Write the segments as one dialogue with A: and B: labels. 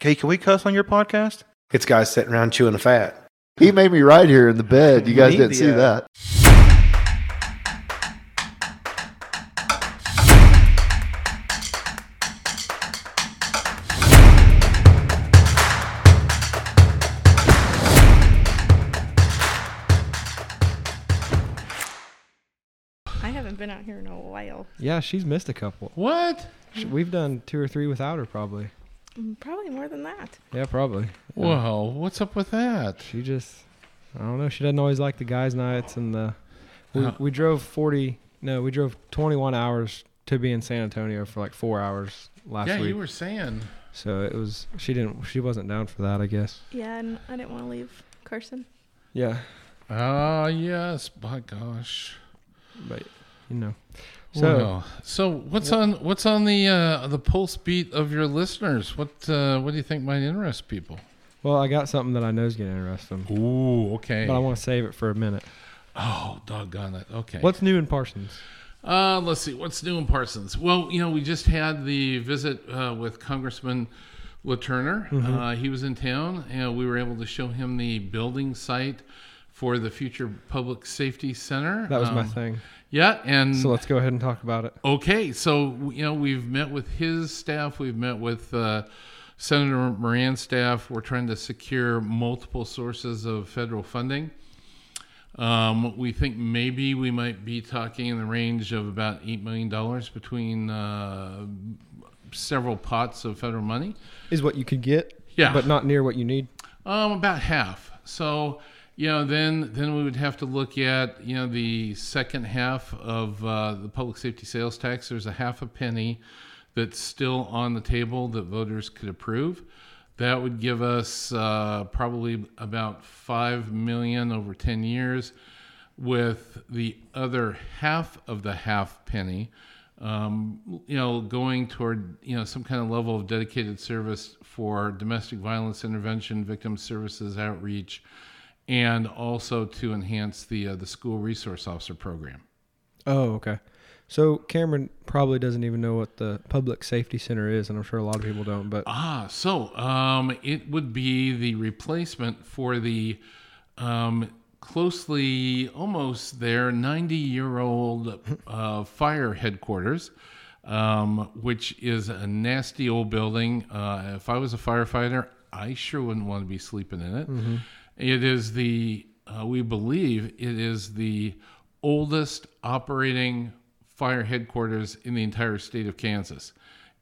A: Okay, can we cuss on your podcast?
B: It's guys sitting around chewing a fat.
C: He made me right here in the bed. You guys didn't see
A: uh,
C: that.
D: I haven't been out here in a while.
E: Yeah, she's missed a couple.
F: What?
E: Sh- We've done two or three without her, probably.
D: Probably more than that.
E: Yeah, probably.
F: Whoa, what's up with that?
E: She just, I don't know. She doesn't always like the guys' nights, and the we,
F: Uh.
E: we drove forty. No, we drove twenty-one hours to be in San Antonio for like four hours last week.
F: yeah,
E: week.
F: you were saying.
E: So it was. She didn't. She wasn't down for that, I guess.
D: Yeah, and I didn't want to leave Carson.
E: Yeah,
F: Ah, yes. By gosh.
E: but you know. So
F: well, so what's on what's on the uh, the pulse beat of your listeners? What uh, what do you think might interest people?
E: well, I got something that I know is going to interest them,
F: Ooh, okay.
E: but I want to save it for a minute.
F: oh, doggone it. Okay.
E: What's new in Parsons?
F: Uh, let's see. What's new in Parsons? Well, you know, we just had the visit uh, with Congressman LaTurner.
E: Mm-hmm.
F: Uh, he was in town, and we were able to show him the building site for the future public safety center.
E: That was my
F: Um,
E: thing.
F: Yeah, and
E: So let's go ahead and talk about it.
F: Okay, so you know we've met with his staff. We've met with uh, Senator Moran's staff. We're trying to secure multiple sources of federal funding. Um, we think maybe we might be talking in the range of about eight million dollars between uh, several pots of federal money.
E: Is what you could get,
F: Yeah,
E: but not near what you need.
F: um, about half. So, you know, then then we would have to look at you know the second half of uh, the public safety sales tax. There's a half a penny that's still on the table that voters could approve. That would give us uh, probably about five million over ten years, with the other half of the half penny um, you know, going toward you know some kind of level of dedicated service for domestic violence intervention, victim services outreach, and also to enhance the uh, the school resource officer program.
E: Oh, okay. So Cameron probably doesn't even know what the public safety center is, and I'm sure a lot of people don't. But
F: Ah, so um, it would be the replacement for the um, closely almost there 90 year old uh, fire headquarters, um, which is a nasty old building. Uh, if I was a firefighter, I sure wouldn't want to be sleeping in it. It is the, uh, we believe, it is the oldest operating fire headquarters in the entire state of Kansas.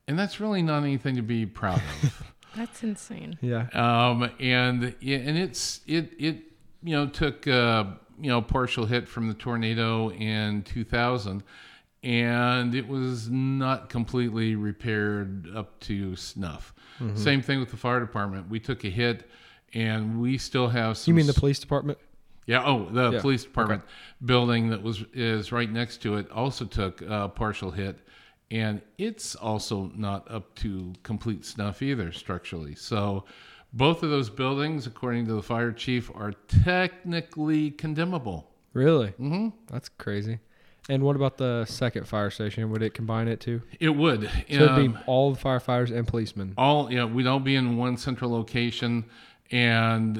F: And that's really not anything to be proud of.
D: That's insane.
E: yeah,
F: um, and yeah, and it's it it you know took a, you know partial hit from the tornado in 2000, and it was not completely repaired up to snuff. Same thing with the fire department. We took a hit, and we still have some.
E: you mean the police department?
F: yeah. Oh, the
E: Yeah,
F: police department building that was is right next to it also took a partial hit, and it's also not up to complete snuff either structurally. So, both of those buildings, according to the fire chief, are technically condemnable.
E: Really? Mm-hmm. That's crazy. And what about the second fire station? Would it combine it too?
F: It would.
E: So it'd
F: Um,
E: be all the firefighters and policemen.
F: all yeah we'd all be in one central location and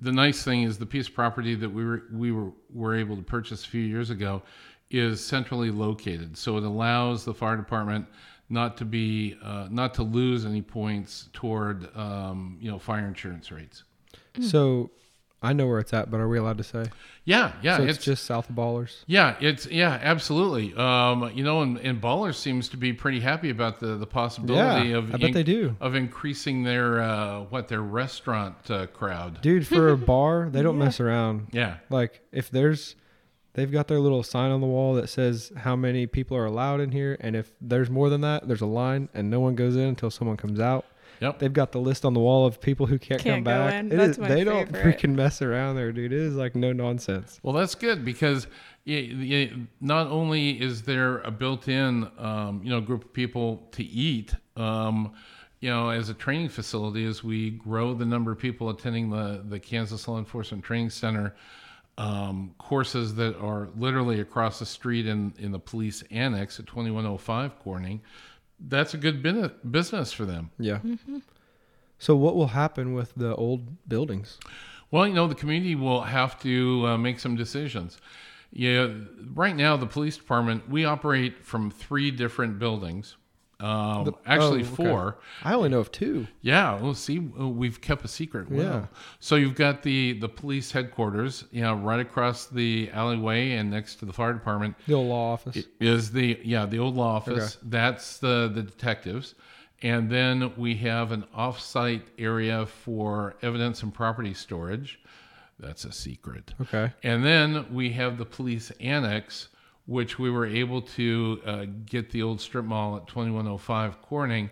F: the nice thing is the piece of property that we were we were, were able to purchase a few years ago is centrally located. So it allows the fire department not to be uh, not to lose any points toward um, you know fire insurance rates.
E: So I know where it's at, but are we allowed to say?
F: yeah yeah
E: so it's, just south of Ballers.
F: Yeah, it's yeah, absolutely. Um, you know, and, and Ballers seems to be pretty happy about the the possibility
E: Yeah,
F: of
E: I bet they do.
F: of increasing their uh, what their restaurant uh, crowd.
E: Dude, for a bar, they don't mess around.
F: Yeah,
E: Like if there's they've got their little sign on the wall that says how many people are allowed in here and if there's more than that, there's a line and no one goes in until someone comes out.
F: Yep.
E: They've got the list on the wall of people who can't,
D: Can't
E: come
D: go
E: back.
D: in. That's
E: is-
D: my
E: they don't freaking mess around there, dude. It is like no nonsense.
F: Well, that's good because y y not only is there a built-in, um, you know, group of people to eat, um, you know, as a training facility, as we grow the number of people attending the the Kansas Law Enforcement Training Center um, courses that are literally across the street in in the police annex at 2105 Corning, that's a good business for them.
E: Yeah. So what will happen with the old buildings?
F: Well, you know, the community will have to uh, make some decisions. Yeah, right now, the police department, we operate from three different buildings. Um, actually,
E: oh, okay.
F: four.
E: I only know of two.
F: Yeah, well, see, uh, we've kept a secret. Well.
E: Yeah.
F: So you've got the the police headquarters, you know, right across the alleyway and next to the fire department
E: The old law office.
F: is the yeah the old law office. That's the the detectives, and then we have an off-site area for evidence and property storage. That's a secret.
E: okay.
F: And then we have the police annex, which we were able to uh, get the old strip mall at 2105 Corning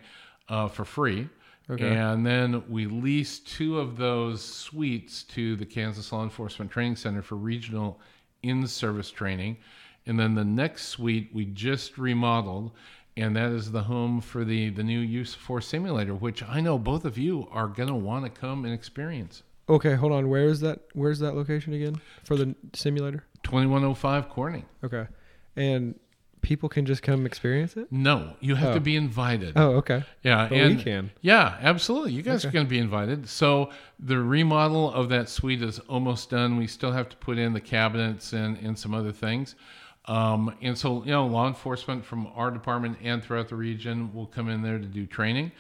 F: uh, for free.
E: Okay.
F: And then we leased two of those suites to the Kansas Law Enforcement Training Center for regional in service training. And then the next suite we just remodeled, and that is the home for the, the new use force simulator, which I know both of you are going to want to come and experience.
E: Okay, hold on. Where is that? Where's that location again for the simulator?
F: 2105 Corning.
E: Okay, and people can just come experience it.
F: No, you have
E: Oh.
F: to be invited.
E: Oh, okay.
F: yeah,
E: But
F: and
E: we can.
F: yeah, absolutely. You guys
E: Okay.
F: are going to be invited. So the remodel of that suite is almost done. We still have to put in the cabinets and, and some other things. Um, and so, you know, law enforcement from our department and throughout the region will come in there to do training.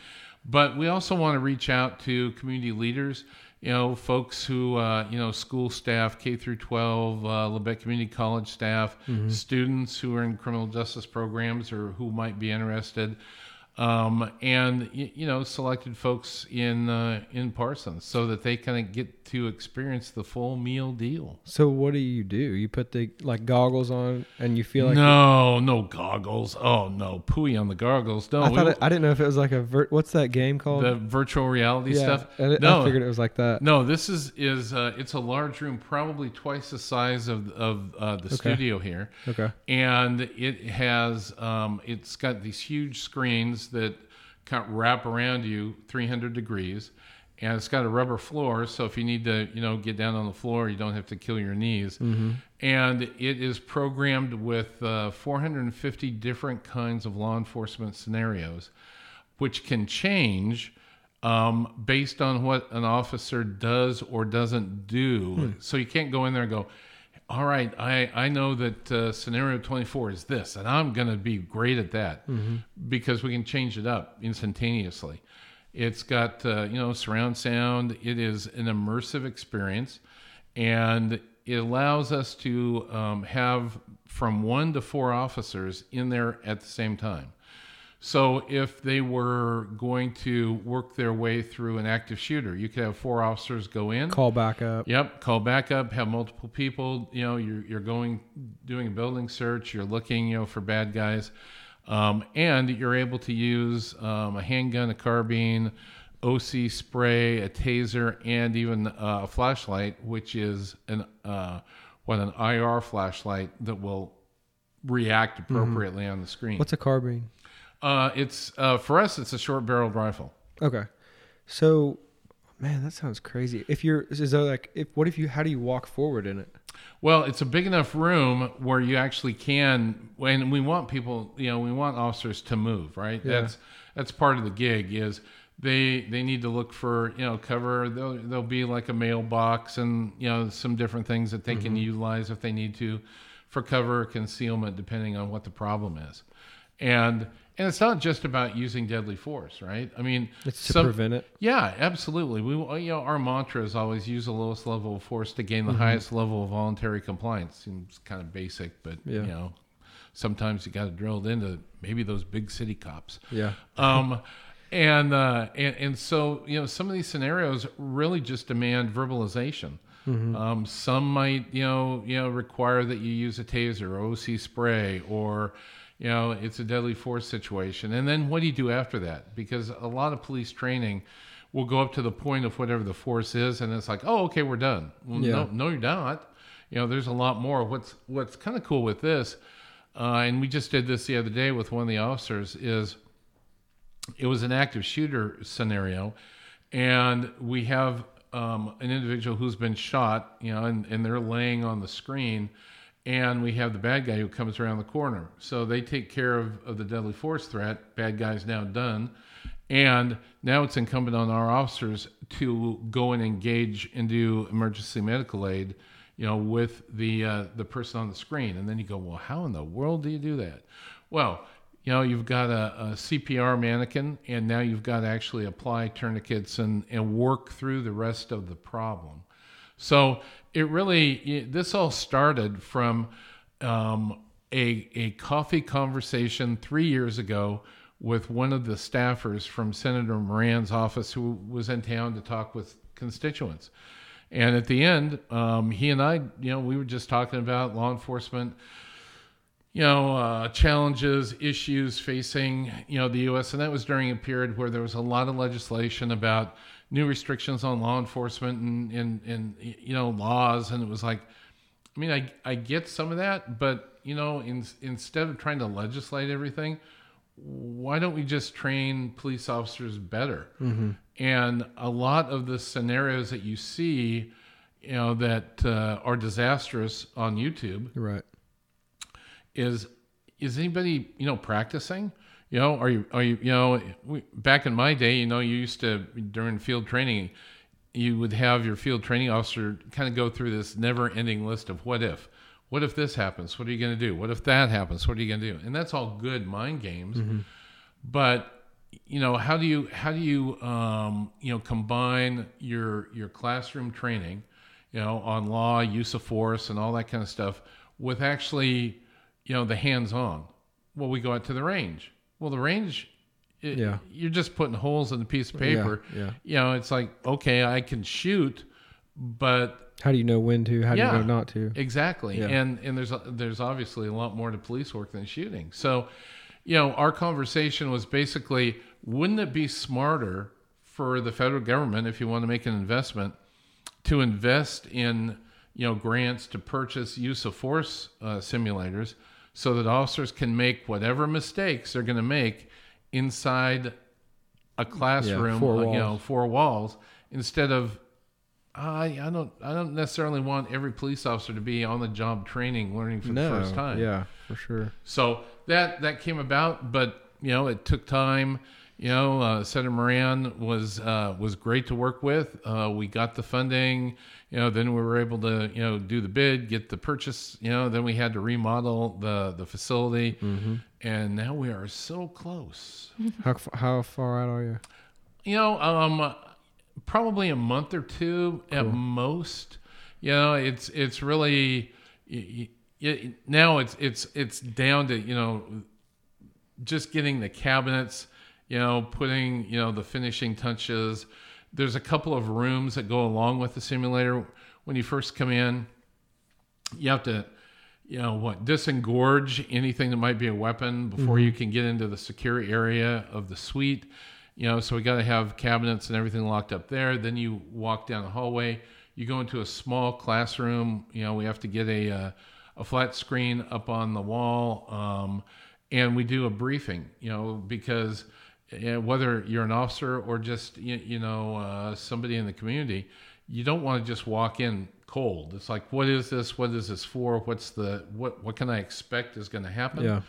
F: But we also want to reach out to community leaders, you know, folks who, uh, you know, school staff, K through 12, uh, Labette Community College staff, students who are in criminal justice programs or who might be interested, um, and you know, selected folks in uh, in Parsons so that they kind of get to experience the full meal deal.
E: So what do you do? You put the like goggles on, and you feel like
F: no, no goggles. Oh no, pooey on the goggles. No,
E: I thought it, I didn't know if it was like a vir- what's that game called?
F: the virtual reality
E: yeah,
F: stuff.
E: I,
F: no,
E: I figured it was like that.
F: No, this is is uh, it's a large room, probably twice the size of of uh, the studio here,
E: Okay.
F: and it has um, it's got these huge screens that kind of wrap around you 300 degrees, and it's got a rubber floor, so if you need to you know get down on the floor, you don't have to kill your knees, and it is programmed with uh, 450 different kinds of law enforcement scenarios, which can change um, based on what an officer does or doesn't do. So you can't go in there and go, all right, I, I know that uh, scenario 24 is this, and I'm going to be great at that because we can change it up instantaneously. It's got, uh, you know, surround sound. It is an immersive experience, and it allows us to um, have from one to four officers in there at the same time. So if they were going to work their way through an active shooter, you could have four officers go in.
E: Call backup.
F: Yep, call backup, have multiple people, you know, you're you're going doing a building search, you're looking, you know, for bad guys. Um, and you're able to use um, a handgun, a carbine, OC spray, a taser, and even uh, a flashlight, which is an uh, what an IR flashlight that will react appropriately on the screen.
E: What's a carbine?
F: Uh, it's uh, for us. It's a short-barreled rifle.
E: Okay. So, man, that sounds crazy. If you're, is there like, if what if you, how do you walk forward in it?
F: Well, it's a big enough room where you actually can. When we want people, you know, we want officers to move, right?
E: Yeah.
F: That's that's part of the gig. Is they they need to look for you know cover. There'll, there'll be like a mailbox and you know some different things that they can utilize if they need to for cover or concealment, depending on what the problem is. And and it's not just about using deadly force, right? I mean,
E: It's to
F: some-
E: prevent it.
F: yeah, absolutely. We, you know, our mantra is always use the lowest level of force to gain the
E: Mm-hmm.
F: highest level of voluntary compliance. Seems kind of basic, but
E: Yeah.
F: you know, sometimes you got to drill it into maybe those big city cops.
E: Yeah.
F: Um, and, uh, and and so you know, some of these scenarios really just demand verbalization. Um, some might you know you know require that you use a taser or OC spray or you know it's a deadly force situation. And then what do you do after that? Because a lot of police training will go up to the point of whatever the force is, and it's like, oh, okay, we're done. Well,
E: Yeah.
F: no, no, you're not. You know, there's a lot more. What's what's kind of cool with this, uh, and we just did this the other day with one of the officers is it was an active shooter scenario, and we have um, an individual who's been shot, you know, and, and they're laying on the screen, and we have the bad guy who comes around the corner. So they take care of, of the deadly force threat. Bad guy's now done, And now it's incumbent on our officers to go and engage and do emergency medical aid, you know, with the uh, the person on the screen. And then you go, well, how in the world do you do that? Well, you know, you've got a, a CPR mannequin, and now you've got to actually apply tourniquets and, and work through the rest of the problem. So it really, this all started from um, a, a coffee conversation three years ago with one of the staffers from Senator Moran's office who was in town to talk with constituents. And at the end, um, he and I, you know, we were just talking about law enforcement you know, uh, challenges, issues facing, you know, the U.S. And that was during a period where there was a lot of legislation about new restrictions on law enforcement and, and, and you know, laws. And it was like, I mean, I, I get some of that, but, you know, in, instead of trying to legislate everything, why don't we just train police officers better? Mm-hmm. And a lot of the scenarios that you see, you know, that uh, are disastrous on YouTube,
E: Right.
F: is is anybody you know practicing? You know, are you are you you know we, back in my day, you know, you used to during field training, you would have your field training officer kind of go through this never-ending list of what if. What if this happens? What are you going to do? What if that happens? What are you going to do? And that's all good mind games, but you know how do you how do you um, you know combine your your classroom training, you know, on law, use of force, and all that kind of stuff with actually you know the hands-on well we go out to the range well the range it,
E: Yeah.
F: you're just putting holes in the piece of paper
E: yeah.
F: you know it's like okay i can shoot but
E: How do you know when to? How do you know not to?
F: exactly
E: Yeah.
F: and and there's there's obviously a lot more to police work than shooting so you know our conversation was basically wouldn't it be smarter for the federal government if you want to make an investment to invest in you know grants to purchase use of force uh, simulators so that officers can make whatever mistakes they're going to make inside a classroom
E: four
F: uh, you know four walls instead of I, I don't I don't necessarily want every police officer to be on the job training learning for
E: No.
F: the first time.
E: Yeah, for sure.
F: So that that came about, but you know, it took time. You know, uh, Senator Moran was uh, was great to work with. Uh, we got the funding. You know, then we were able to you know do the bid, get the purchase. You know, then we had to remodel the the facility, and now we are so close.
E: How how far out are you?
F: You know, um, probably a month or two at most. You know, it's it's really y- y- now it's it's it's down to you know just getting the cabinets, you know, putting you know the finishing touches. There's a couple of rooms that go along with the simulator. When you first come in, you have to you know what disengorge anything that might be a weapon before you can get into the secure area of the suite. You know so we got to have cabinets and everything locked up there. Then you walk down the hallway. You go into a small classroom. You know we have to get a uh, a flat screen up on the wall um, and we do a briefing you know because whether you're an officer or just you, you know uh, somebody in the community you don't want to just walk in cold. It's like what is this? What is this for? What's the what what can i expect is going to happen?
E: Yeah.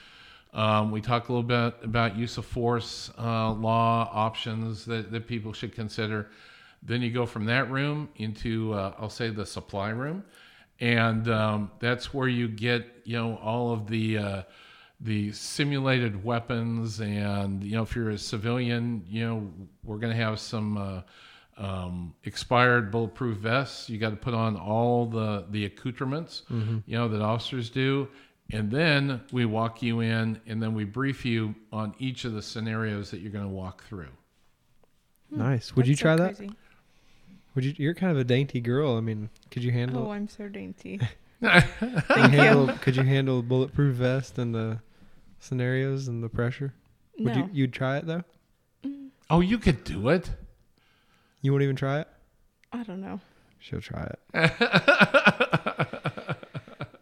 F: um, we talk a little bit about use of force uh, law options that, that people should consider. Then you go from that room into, uh, I'll say, the supply room, and um, that's where you get, you know, all of the uh, the simulated weapons. And you know, if you're a civilian, you know, we're going to have some. Uh, um, expired bulletproof vests. You got to put on all the the accoutrements, you know, that officers do, and then we walk you in, and then we brief you on each of the scenarios that you're going to walk through.
E: Nice. Would you
D: That's so
E: try that? Would you? You're kind of a dainty girl. I mean, could you handle?
D: Oh, I'm so dainty.
E: Could you handle? Could you handle a bulletproof vest and the scenarios and the pressure? Would
D: no.
E: you? You'd try it though.
F: Oh, you could do it.
E: You won't even try it.
D: I don't know.
E: She'll try it.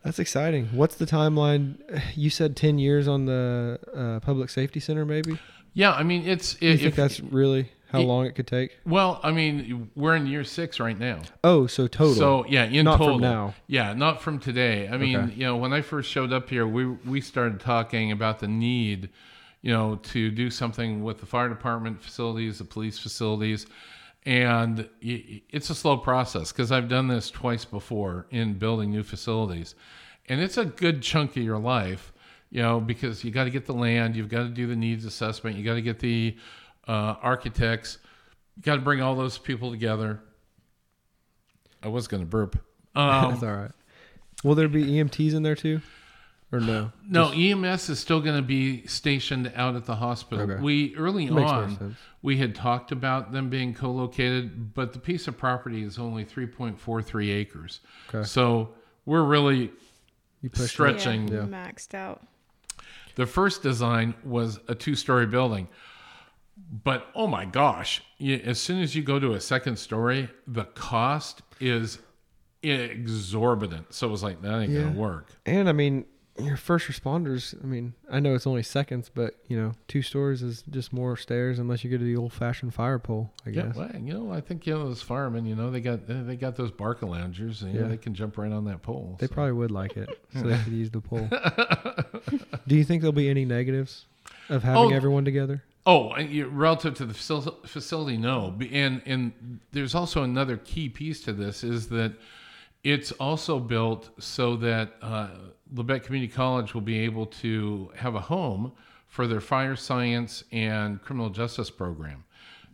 E: That's exciting. What's the timeline? You said ten years on the uh, public safety center, maybe.
F: Yeah, I mean, it's
E: You
F: if,
E: think that's really how
F: it-
E: long it could take?
F: well. I mean, we're in year six right now.
E: Oh, so total.
F: So yeah, in
E: Not from
F: total.
E: now.
F: Yeah, not from today. I mean,
E: Okay.
F: you know, when I first showed up here, we we started talking about the need, you know, to do something with the fire department facilities, the police facilities. And it's a slow process because I've done this twice before in building new facilities. And it's a good chunk of your life, you know, because you got to get the land, you've got to do the needs assessment, you got to get the uh, architects, you got to bring all those people together. I was going to burp. Um,
E: That's all right. Will there be EMTs in there too, or no?
F: No, EMS is still going to be stationed out at the hospital.
E: Okay.
F: We early
E: Makes
F: on we had talked about them being co-located, but the piece of property is only 3.43 acres.
E: Okay.
F: So we're really stretching.
D: Yeah,
E: Yeah.
D: maxed out.
F: The first design was a two-story building. But oh my gosh, as soon as you go to a second story, the cost is exorbitant. So it was like that ain't
E: Yeah.
F: gonna work.
E: And I mean, your first responders. I mean, I know it's only seconds, but you know, two stories is just more stairs unless you go to the old-fashioned fire pole. I
F: Yeah,
E: guess.
F: well, you know, I think you know those firemen. You know, they got they got those barca loungers, and you know,
E: Yeah.
F: they can jump right on that pole.
E: They
F: so.
E: probably would like it, so they could use the pole. Do you think there'll be any negatives of oh, having
F: Oh,
E: everyone together?
F: Oh, and relative to the facility, no. And and there's also another key piece to this is that it's also built so that uh, Labette Community College will be able to have a home for their fire science and criminal justice program.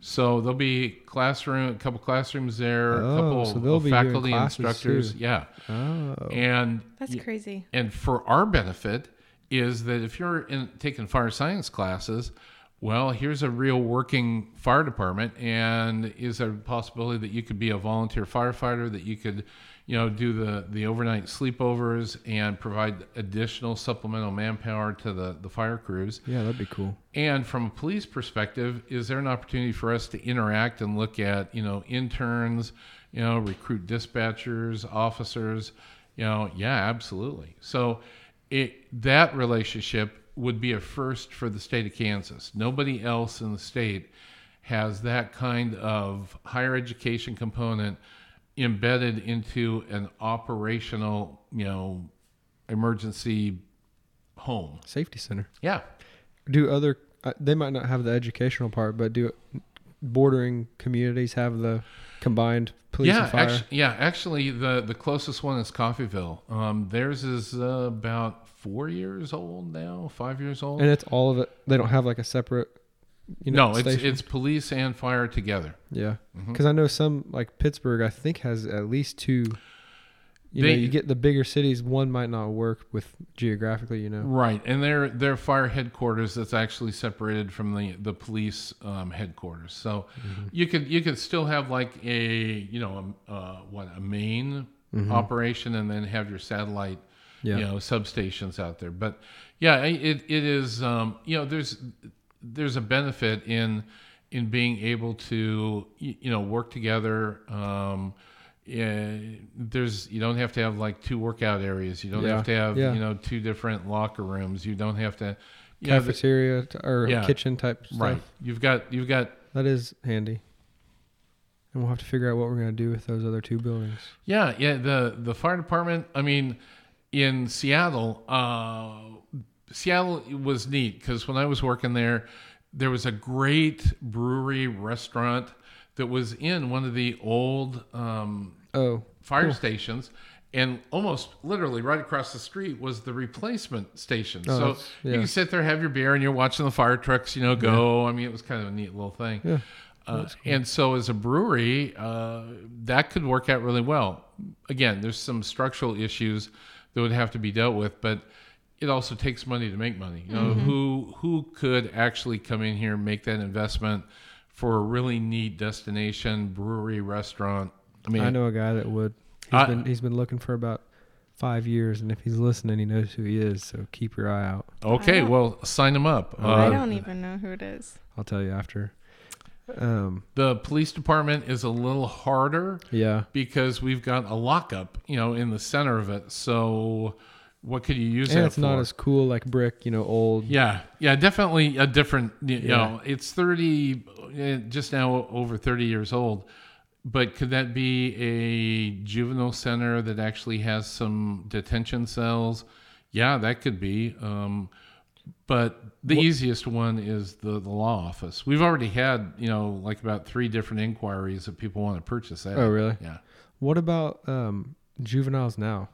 F: So there'll be classroom, a couple classrooms there, a
E: Oh,
F: couple
E: so
F: of
E: be
F: faculty instructors,
E: too.
F: yeah.
E: Oh,
F: And
D: That's crazy.
F: and for our benefit is that if you're in, taking fire science classes, well, here's a real working fire department, and is there a possibility that you could be a volunteer firefighter, that you could, you know, do the the overnight sleepovers and provide additional supplemental manpower to the the fire crews.
E: yeah, that'd be cool.
F: And from a police perspective, is there an opportunity for us to interact and look at, you know, interns, you know, recruit dispatchers, officers, you know, yeah, absolutely. So it that relationship would be a first for the state of Kansas. Nobody else in the state has that kind of higher education component embedded into an operational, you know, emergency home.
E: Safety center.
F: Yeah.
E: Do other? Uh, they might not have the educational part, but do bordering communities have the combined police
F: yeah,
E: and fire?
F: Actually, yeah, actually, the the closest one is Coffeyville. Um, theirs is uh, about four years old now, five years old.
E: and it's all of it. They don't have like a separate. You know,
F: no, it's
E: station?
F: it's police and fire together.
E: yeah.
F: Mm-hmm.
E: Because I know some like Pittsburg. I think has at least two. You know, you get the bigger cities. One might not work with geographically. You know.
F: Right, and their their fire headquarters that's actually separated from the the police um, headquarters. So
E: Mm-hmm.
F: you could you could still have like a you know a, uh, what a main operation and then have your satellite
E: Mm-hmm. Yeah.
F: you know substations out there. But yeah, it it is um, you know there's there's a benefit in in being able to you know work together. Um, yeah, there's you don't have to have like two workout areas. You don't
E: Yeah.
F: have to have
E: Yeah.
F: you know two different locker rooms. You don't have to. You know, the-
E: Cafeteria or kitchen type stuff.
F: right. You've got you've got
E: That is handy. And we'll have to figure out what we're gonna do with those other two buildings.
F: Yeah, yeah. The the fire department. I mean, in Seattle, uh, Seattle was neat because when I was working there, there was a great brewery restaurant that was in one of the old um,
E: Oh,
F: fire stations. And almost literally right across the street was the replacement station.
E: Oh,
F: so
E: that's-
F: you can sit there, have your beer, and you're watching the fire trucks, you know, go. I mean, it was kind of a neat little thing.
E: Yeah.
F: Uh, and so, as a brewery, uh, that could work out really well. Again, there's some structural issues that would have to be dealt with, but it also takes money to make money. You know, who who could actually come in here and make that investment for a really neat destination brewery restaurant? I mean,
E: I know a guy that would. He's
F: I-
E: been he's been looking for about five years, and if he's listening, he knows who he is. So keep your eye out.
F: Okay, well, sign him up.
D: I
F: Uh,
D: don't even know who it is.
E: I'll tell you after. Um,
F: the police department is a little harder
E: yeah,
F: because we've got a lockup, you know, in the center of it. So, what could you use
E: and
F: that
E: it's not as cool like brick. You know, old.
F: yeah, yeah, definitely a different. You
E: Yeah.
F: know, it's thirty, eh, just now over thirty years old. But could that be a juvenile center that actually has some detention cells? Yeah, that could be. Um, but the easiest one is the, the law office. We've already had, you know, like about three different inquiries that people want to purchase that.
E: Oh, really?
F: Yeah.
E: What about um, juveniles now?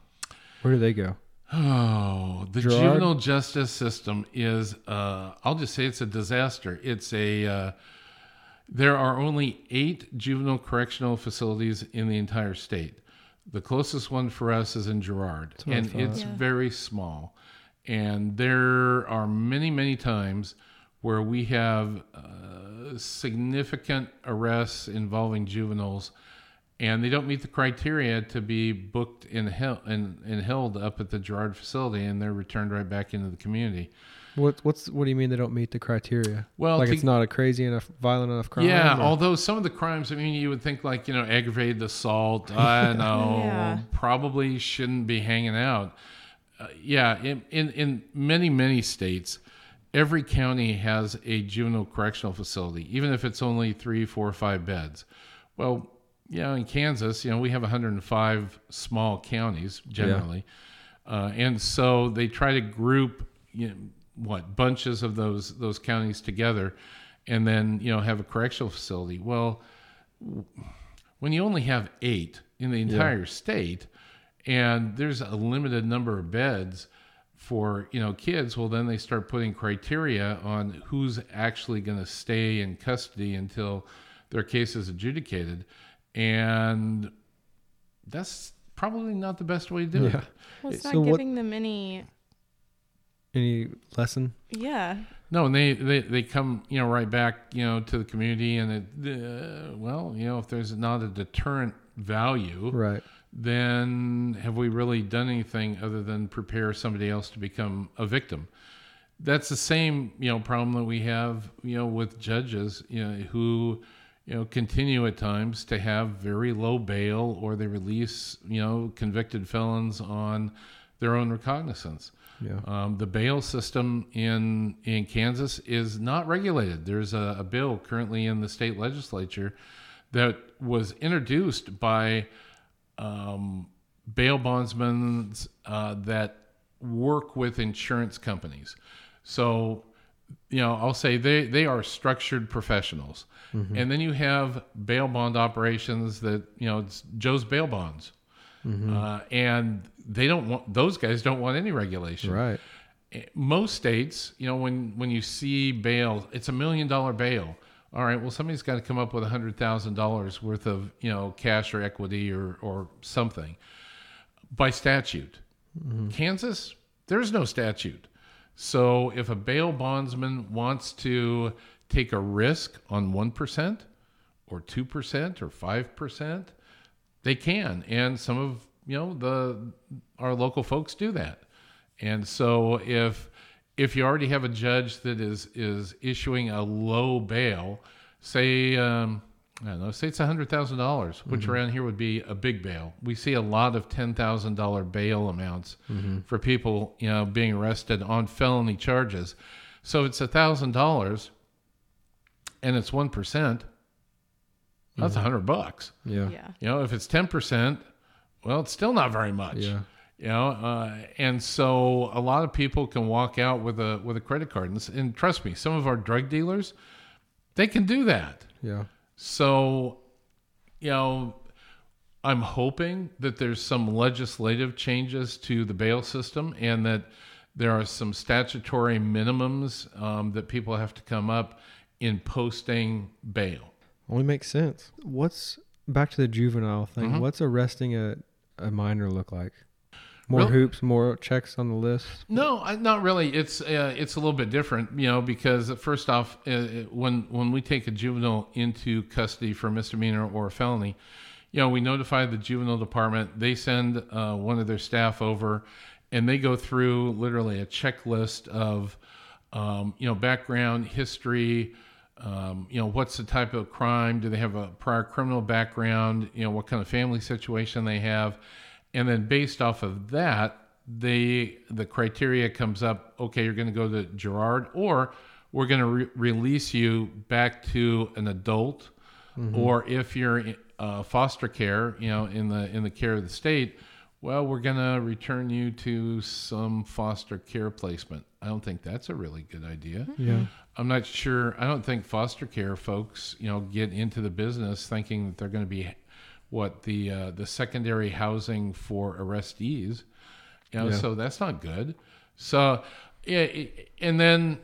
E: Where do they go?
F: Oh, the
E: Girard?
F: juvenile justice system is, uh, I'll just say it's a disaster. It's a, uh, there are only eight juvenile correctional facilities in the entire state. The closest one for us is in Girard,
E: what I
F: and it's
D: Yeah.
F: very small. And there are many, many times where we have uh, significant arrests involving juveniles, and they don't meet the criteria to be booked and held and, and held up at the Girard facility, and they're returned right back into the community.
E: What what's what do you mean they don't meet the criteria?
F: Well,
E: like
F: to-
E: it's not a crazy enough, violent enough crime.
F: Yeah,
E: or-
F: although some of the crimes, I mean, you would think like you know aggravated assault. I know
D: Yeah.
F: probably shouldn't be hanging out. Uh, yeah, in, in in many many states, every county has a juvenile correctional facility, even if it's only three, four, five beds. Well, you know, in Kansas, you know, we have 105 small counties generally, uh, and so they try to group, you know, what bunches of those those counties together, and then you know have a correctional facility. Well, when you only have eight in the entire state, and there's a limited number of beds for you know kids, well then they start putting criteria on who's actually going to stay in custody until their case is adjudicated, and that's probably not the best way to do
E: Yeah.
F: it.
D: Well, it's
E: So
D: not
E: what-
D: giving them any.
E: Any lesson?
D: Yeah.
F: No, and they, they, they come, you know, right back, you know, to the community, and it, uh, well, you know, if there's not a deterrent value,
E: Right.
F: Then have we really done anything other than prepare somebody else to become a victim? That's the same, you know, problem that we have, you know, with judges, you know, who, you know, continue at times to have very low bail or they release, you know, convicted felons on their own recognizance.
E: Yeah.
F: Um, the bail system in in Kansas is not regulated. There's a, a bill currently in the state legislature that was introduced by um, bail bondsmen uh, that work with insurance companies. So, you know, I'll say they, they are structured professionals. And then you have bail bond operations that, you know, it's Joe's bail bonds. Uh, and they don't want, those guys don't want any regulation
E: Right.
F: most states, you know, when when you see bail, it's a million dollar bail. All right, well, somebody's got to come up with a hundred thousand dollars worth of you know cash or equity or or something by statute. Mm-hmm. Kansas, there's no statute. So if a bail bondsman wants to take a risk on one percent or two percent or five percent, they can, and some of you know the our local folks do that. And so if if you already have a judge that is is issuing a low bail, say um, I don't know, say it's hundred thousand dollars, which mm-hmm. around here would be a big bail. We see a lot of ten thousand dollar bail amounts mm-hmm. for people, you know, being arrested on felony charges. So it's a thousand dollars, and it's one That's a mm-hmm. hundred bucks.
E: Yeah.
D: Yeah.
F: You know, if it's ten percent, well, it's still not very much.
E: Yeah.
F: You know, uh, and so a lot of people can walk out with a with a credit card, and, and trust me, some of our drug dealers, they can do that.
E: Yeah.
F: So, you know, I'm hoping that there's some legislative changes to the bail system, and that there are some statutory minimums um, that people have to come up in posting bail.
E: Only makes sense. What's back to the juvenile thing?
F: Mhm.
E: What's arresting a, a minor look like? More hoops, more checks on the list.
F: No, I, not really. It's uh, it's a little bit different, you know, because first off, uh, when when we take a juvenile into custody for a misdemeanor or a felony, you know, we notify the juvenile department. They send uh, one of their staff over, and they go through literally a checklist of, um, you know, background history. Um, you know, what's the type of crime? Do they have a prior criminal background? You know, what kind of family situation they have, and then based off of that, they the criteria comes up. Okay, you're going to go to Girard, or we're going to re- release you back to an adult, or if you're in uh, foster care, you know, in the in the care of the state, well, we're going to return you to some foster care placement. I don't think that's a really good idea.
E: Yeah.
F: I'm not sure. I don't think foster care folks, you know, get into the business thinking that they're going to be what the uh, the secondary housing for arrestees. You know,
E: Yeah.
F: so that's not good. So, yeah, and then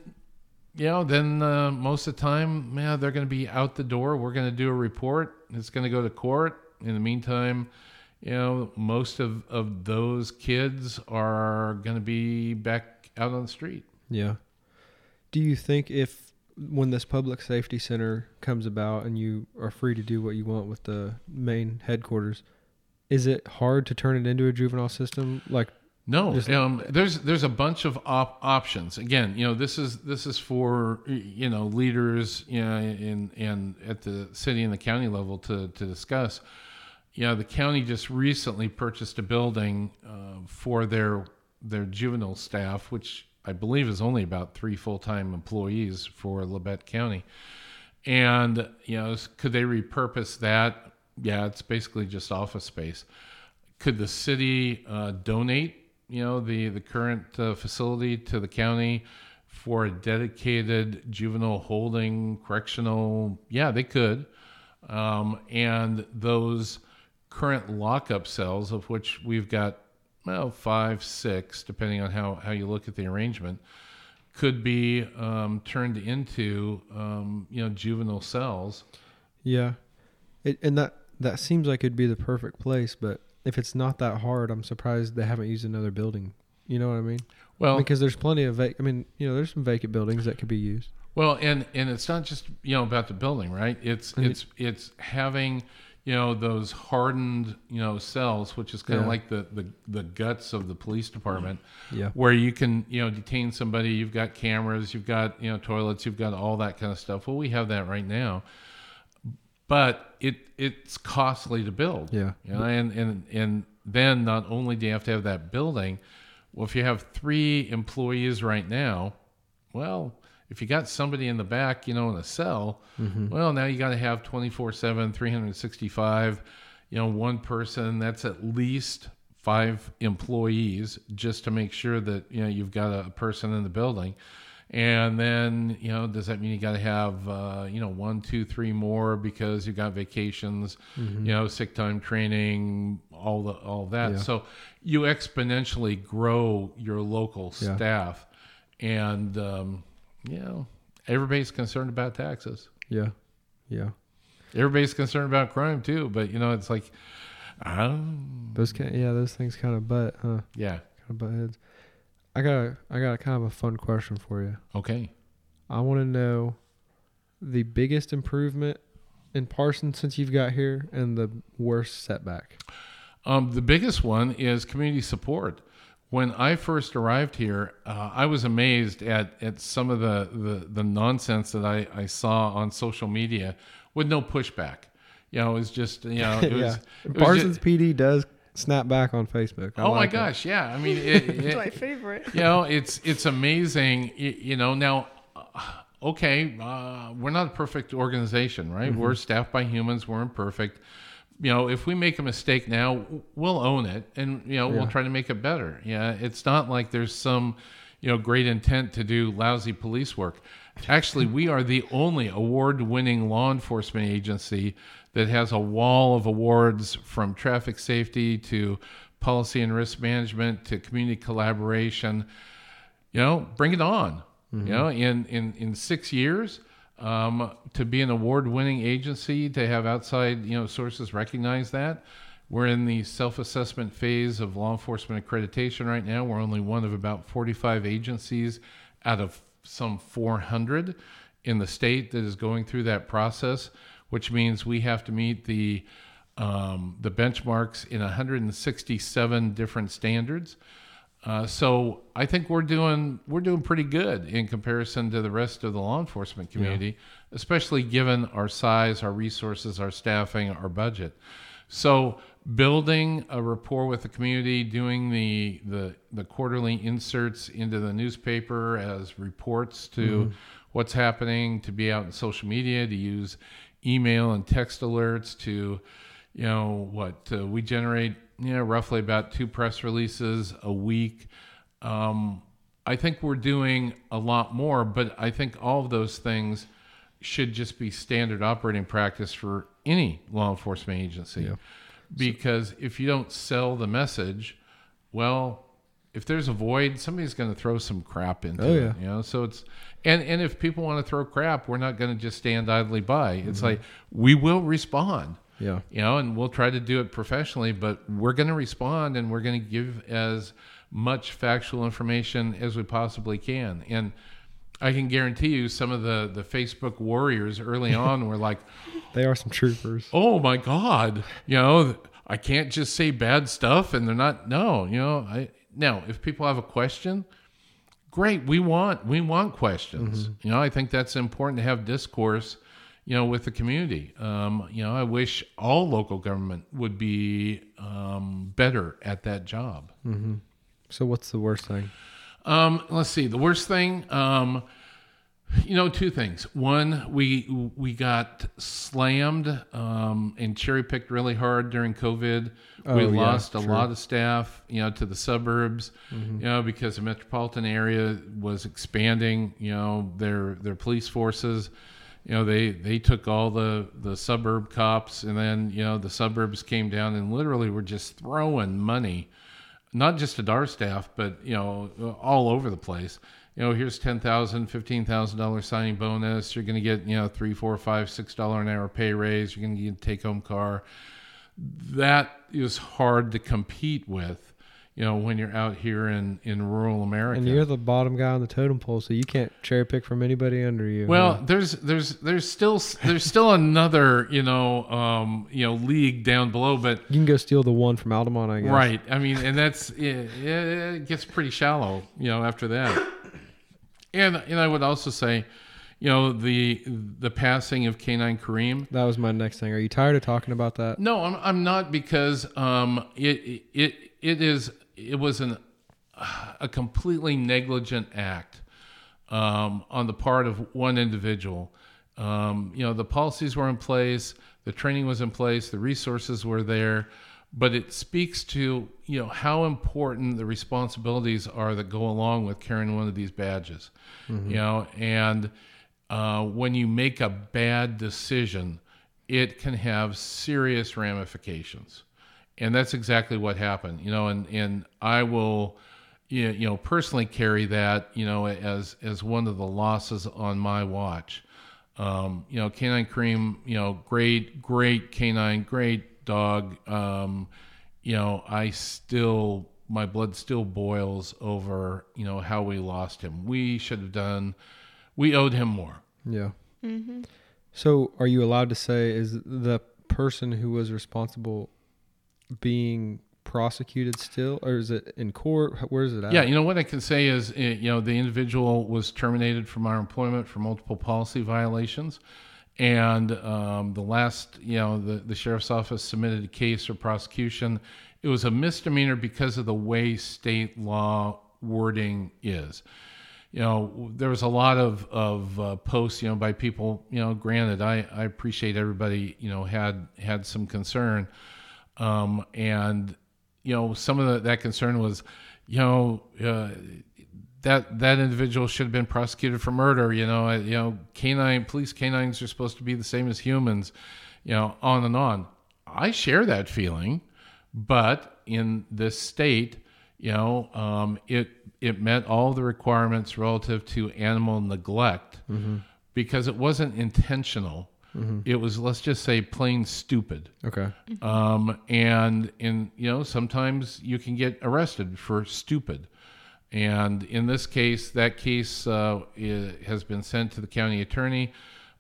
F: you know, then uh, most of the time, yeah, they're going to be out the door. We're going to do a report. It's going to go to court. In the meantime, you know, most of, of those kids are going to be back out on the street.
E: Yeah. Do you think if when this public safety center comes about and you are free to do what you want with the main headquarters, is it hard to turn it into a juvenile system? Like,
F: No,
E: Just-
F: um, there's there's a bunch of op- options. Again, you know, this is this is for you know leaders, you know, in in at the city and the county level to to discuss. You know, the county just recently purchased a building uh, for their their juvenile staff, which I believe is only about three full time employees for Labette County. And you know, could they repurpose that? Yeah, it's basically just office space could the city uh, donate you know the the current uh, facility to the county for a dedicated juvenile holding correctional yeah they could um, and those current lockup cells of which we've got well five six depending on how how you look at the arrangement could be um, turned into um, you know juvenile cells
E: yeah. It, and that, that seems like it'd be the perfect place, but if it's not that hard, I'm surprised they haven't used another building. You know what I mean?
F: well
E: because there's plenty of, vac- I mean, you know, there's some vacant buildings that could be used.
F: Well, and and it's not just you know about the building, right? It's it's it's having you know those hardened you know cells, which is kind of
E: Yeah.
F: like the, the the guts of the police department,
E: Yeah.
F: where you can you know detain somebody. You've got cameras, you've got you know toilets, you've got all that kind of stuff. Well, we have that right now, but it it's costly to build.
E: Yeah.
F: You know, and and and then not only do you have to have that building, well, if you have three employees right now, well, if you got somebody in the back, you know, in a cell, well, now you got to have 24 7, 365, you know, one person, that's at least five employees just to make sure that, you know, you've got a person in the building. And then, you know, does that mean you got to have, uh, you know, one, two, three more because you've got vacations, you know, sick time training, all the all that.
E: Yeah.
F: So you exponentially grow your local
E: Yeah.
F: staff, and um, you know, everybody's concerned about taxes.
E: Yeah. Yeah.
F: Everybody's concerned about crime too. But you know, it's like, um,
E: Those can yeah, those things kind of butt, huh?
F: yeah,
E: Kind of butt heads. I got a, I got a kind of a fun question for you.
F: okay.
E: I want to know the biggest improvement in Parsons since you've got here and the worst setback.
F: Um, the biggest one is community support. When I first arrived here, uh, I was amazed at, at some of the, the, the nonsense that I, I saw on social media with no pushback. You know, it was just, you know, it was,
E: yeah.
F: it was
E: Parsons
F: just-
E: PD does snap back on Facebook. I
F: oh my
E: like it.
F: gosh. Yeah. I mean, it,
D: It's my favorite.
F: you know, it's, it's amazing. You, you know, now, uh, okay, uh, we're not a perfect organization, right? We're staffed by humans. We're imperfect. You know, if we make a mistake now, we'll own it, and you know,
E: Yeah.
F: we'll try to make it better. Yeah, it's not like there's some, you know, great intent to do lousy police work. Actually, we are the only award-winning law enforcement agency that has a wall of awards from traffic safety to policy and risk management to community collaboration you know, bring it on. You mm-hmm. know, in in in six years, um, to be an award-winning agency, to have outside you know sources recognize that. We're in the self-assessment phase of law enforcement accreditation right now. We're only one of about 45 agencies out of some 400 in the state that is going through that process, which means we have to meet the um, the benchmarks in 167 different standards. Uh, so I think we're doing we're doing pretty good in comparison to the rest of the law enforcement community, especially given our size, our resources, our staffing, our budget. So building a rapport with the community, doing the the, the quarterly inserts into the newspaper as reports to what's happening, to be out in social media, to use email and text alerts, to you know what uh, we generate you know roughly about two press releases a week um, I think we're doing a lot more, but I think all of those things should just be standard operating practice for any law enforcement agency. Because if you don't sell the message, well, if there's a void, somebody's going to throw some crap into
E: Oh,
F: it. You know, so it's and and if people want to throw crap, we're not going to just stand idly by. It's
E: Mm-hmm.
F: like we will respond
E: Yeah.
F: you know, and we'll try to do it professionally, but we're going to respond and we're going to give as much factual information as we possibly can. And I can guarantee you, some of the the Facebook warriors early on were like,
E: They are some troopers.
F: "Oh my God, you know, I can't just say bad stuff," and they're not. No, you know, I now if people have a question. Great, we want we want questions.
E: Mm-hmm.
F: You know, I think that's important to have discourse you know, with the community. Um, you know, I wish all local government would be um, better at that job.
E: So what's the worst thing?
F: Um, let's see. The worst thing, um, you know, two things. One, we we got slammed um, and cherry picked really hard during COVID.
E: Oh,
F: we
E: yeah,
F: lost a lot of staff, you know, to the suburbs,
E: Mm-hmm.
F: you know, because the metropolitan area was expanding. You know, their their police forces. You know, they they took all the the suburb cops, and then you know the suburbs came down and literally were just throwing money not just at our staff, but you know, all over the place. You know, here's ten thousand, fifteen thousand dollars signing bonus. You're going to get you know three, four, five, six dollar an hour pay raise. You're going to get a take home car. That is hard to compete with. You know, when you're out here in in rural America.
E: And you're the bottom guy on the totem pole, so you can't cherry pick from anybody under you.
F: Well,
E: huh?
F: there's there's there's still there's still another you know um, you know league down below, but
E: you can go steal the one from Altamont, I guess.
F: Right. I mean, and that's it, it gets pretty shallow, you know, after that. And and I would also say, you know, the the passing of Canine Kareem.
E: That was my next thing. Are you tired of talking about that?
F: No, I'm I'm not because um it it it is it was an a completely negligent act um, on the part of one individual. Um, you know, the policies were in place, the training was in place, the resources were there, but it speaks to you know how important the responsibilities are that go along with carrying one of these badges. You know, and uh, when you make a bad decision, it can have serious ramifications, and that's exactly what happened. You know, and and I will you you know personally carry that you know as as one of the losses on my watch. Um, you know, canine cream. You know, great great canine, great dog. Um, you know, I still my blood still boils over you know how we lost him. We should have done. We owed him more.
E: Yeah. So, are you allowed to say is the person who was responsible being prosecuted still, or is it in court? Where is it at?
F: Yeah, you know what I can say is, eh, you know, the individual was terminated from our employment for multiple policy violations, and um, the last, you know, the the sheriff's office submitted a case for prosecution. It was a misdemeanor because of the way state law wording is. You know, there was a lot of of uh, posts, you know, by people. You know, granted, I I appreciate everybody, you know, had had some concern, um, and you know, some of the, that concern was, you know, uh, that that individual should have been prosecuted for murder. You know, you know, canine police canines are supposed to be the same as humans. You know, on and on. I share that feeling, but in this state, you know, um, it it met all the requirements relative to animal neglect because it wasn't intentional. It was let's just say plain stupid.
E: Okay.
F: um, and and you know sometimes you can get arrested for stupid. And in this case that case uh, i- has been sent to the county attorney.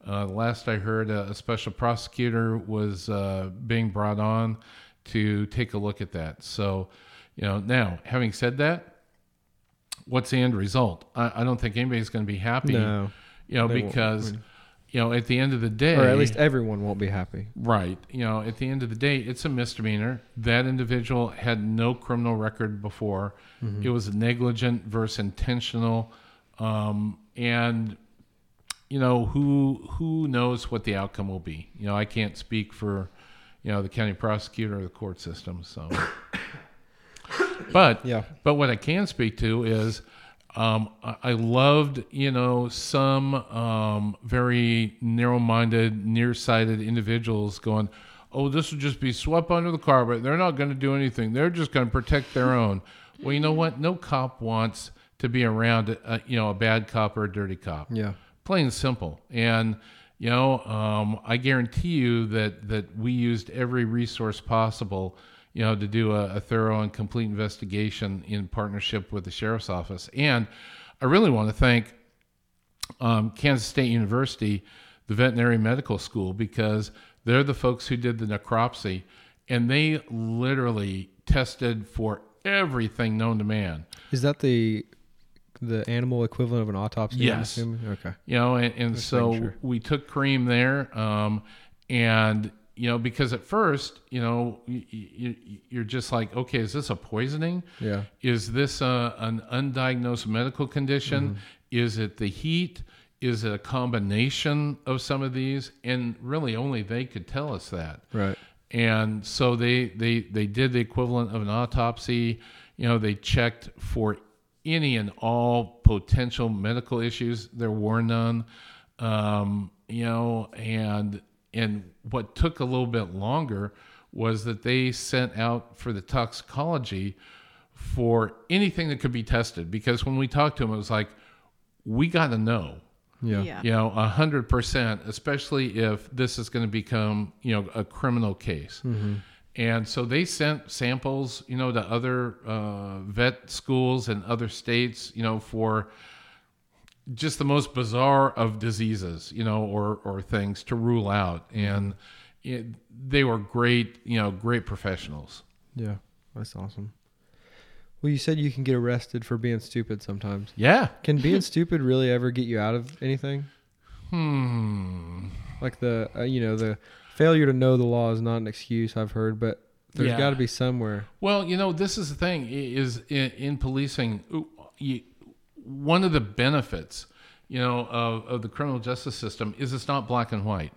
F: Uh, last i heard a, a special prosecutor was uh, being brought on to take a look at that. So you know now having said that what's the end result? I, I don't think anybody's going to be happy
E: No.
F: you know
E: they won't.
F: You know at the end of the day
E: Or at least everyone won't be happy.
F: Right. You know, at the end of the day, it's a misdemeanor. That individual had no criminal record before. It was negligent versus intentional. Um, and you know, who who knows what the outcome will be? You know, I can't speak for you know the county prosecutor or the court system. So, but
E: Yeah.
F: but what I can speak to is Um, I, loved, you know, some um, very narrow-minded, nearsighted individuals going, "Oh, this will just be swept under the carpet. They're not going to do anything. They're just going to protect their own." Well, you know what? No cop wants to be around, a, you know, a bad cop or a dirty cop
E: Yeah.
F: plain and simple. And you know, um, I guarantee you that that we used every resource possible, you know, to do a, a thorough and complete investigation in partnership with the sheriff's office. And I really want to thank um, Kansas State University, the veterinary medical school, because they're the folks who did the necropsy, and they literally tested for everything known to man.
E: Is that the the animal equivalent of an autopsy?
F: Yes.
E: Okay.
F: you know and, and so
E: sure.
F: we took cream there um, and you know because at first you know you, you, you're just like okay is this a poisoning?
E: Yeah.
F: is this a, an undiagnosed medical condition?
E: Mm-hmm.
F: is it the heat? Is it a combination of some of these? And really only they could tell us that.
E: Right.
F: and so they they they did the equivalent of an autopsy. You know they checked for any and all potential medical issues. There were none. Um, you know and and what took a little bit longer was that they sent out for the toxicology for anything that could be tested because when we talked to them it was like we got to know
E: Yeah.
D: Yeah.
F: you know, a hundred percent, especially if this is going to become, you know, a criminal case. And so they sent samples, you know, to other uh, vet schools and other states, you know, for just the most bizarre of diseases, you know, or or things to rule out. And it, they were great, you know, great professionals.
E: Yeah. That's awesome. Well, you said you can get arrested for being stupid sometimes.
F: Yeah.
E: Can being stupid really ever get you out of anything?
F: Hmm.
E: Like the uh, you know the failure to know the law is not an excuse I've heard, but there's
F: Yeah.
E: got to be somewhere.
F: Well, you know, this is the thing: is in, in policing, ooh, you, one of the benefits, you know, of, of the criminal justice system is it's not black and white.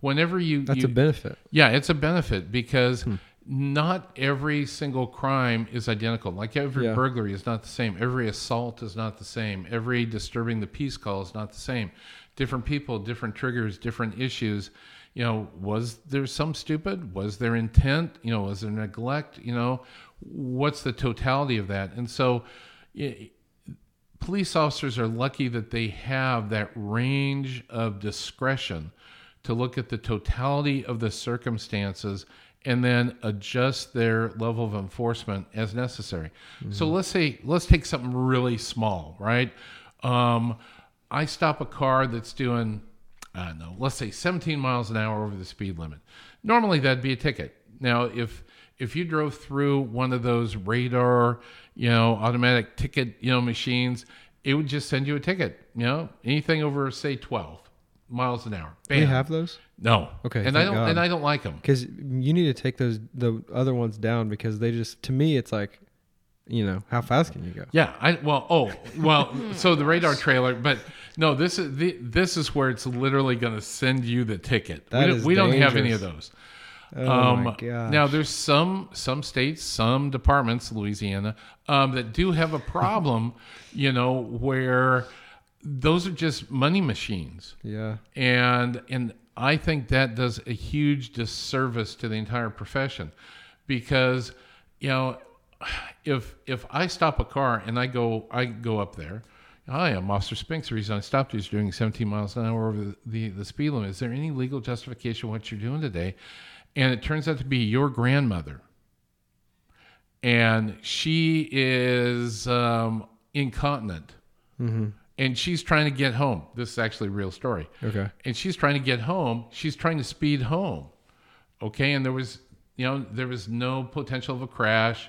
F: Whenever you,
E: That's
F: you
E: a benefit.
F: yeah, it's a benefit because
E: Hmm.
F: not every single crime is identical. Like every
E: Yeah.
F: burglary is not the same. Every assault is not the same. Every disturbing the peace call is not the same. Different people, different triggers, different issues. You know, was there some stupid? Was there intent? You know, was there neglect? You know, what's the totality of that? And so, police officers are lucky that they have that range of discretion to look at the totality of the circumstances and then adjust their level of enforcement as necessary. So let's say let's take something really small, right? Um, I stop a car that's doing I don't know, let's say 17 miles an hour over the speed limit. Normally that'd be a ticket. Now if if you drove through one of those radar, you know, automatic ticket, you know, machines, it would just send you a ticket. You know, anything over say 12 miles an hour.
E: We
F: Bam.
E: have those
F: no.
E: Okay,
F: and I don't
E: God.
F: and I don't like them.
E: because you need to take those the other ones down because they just to me it's like, you know, how fast can you go?
F: Yeah, I well, oh, well, so the radar trailer, but no, this is the, this is where it's literally going to send you the ticket.
E: That
F: we
E: is
F: we don't have any of those.
E: Oh
F: um,
E: my gosh.
F: Now there's some some states, some departments, Louisiana, um, that do have a problem, you know, where those are just money machines
E: yeah,
F: and and I think that does a huge disservice to the entire profession because you know if if I stop a car and I go I go up there I am Officer Spinks. The reason I stopped you is doing 17 miles an hour over the, the, the speed limit. Is there any legal justification what you're doing today? And it turns out to be your grandmother. And she is um, incontinent. And she's trying to get home. This is actually a real story
E: okay,
F: and she's trying to get home. She's trying to speed home. Okay, and there was, you know, there was no potential of a crash.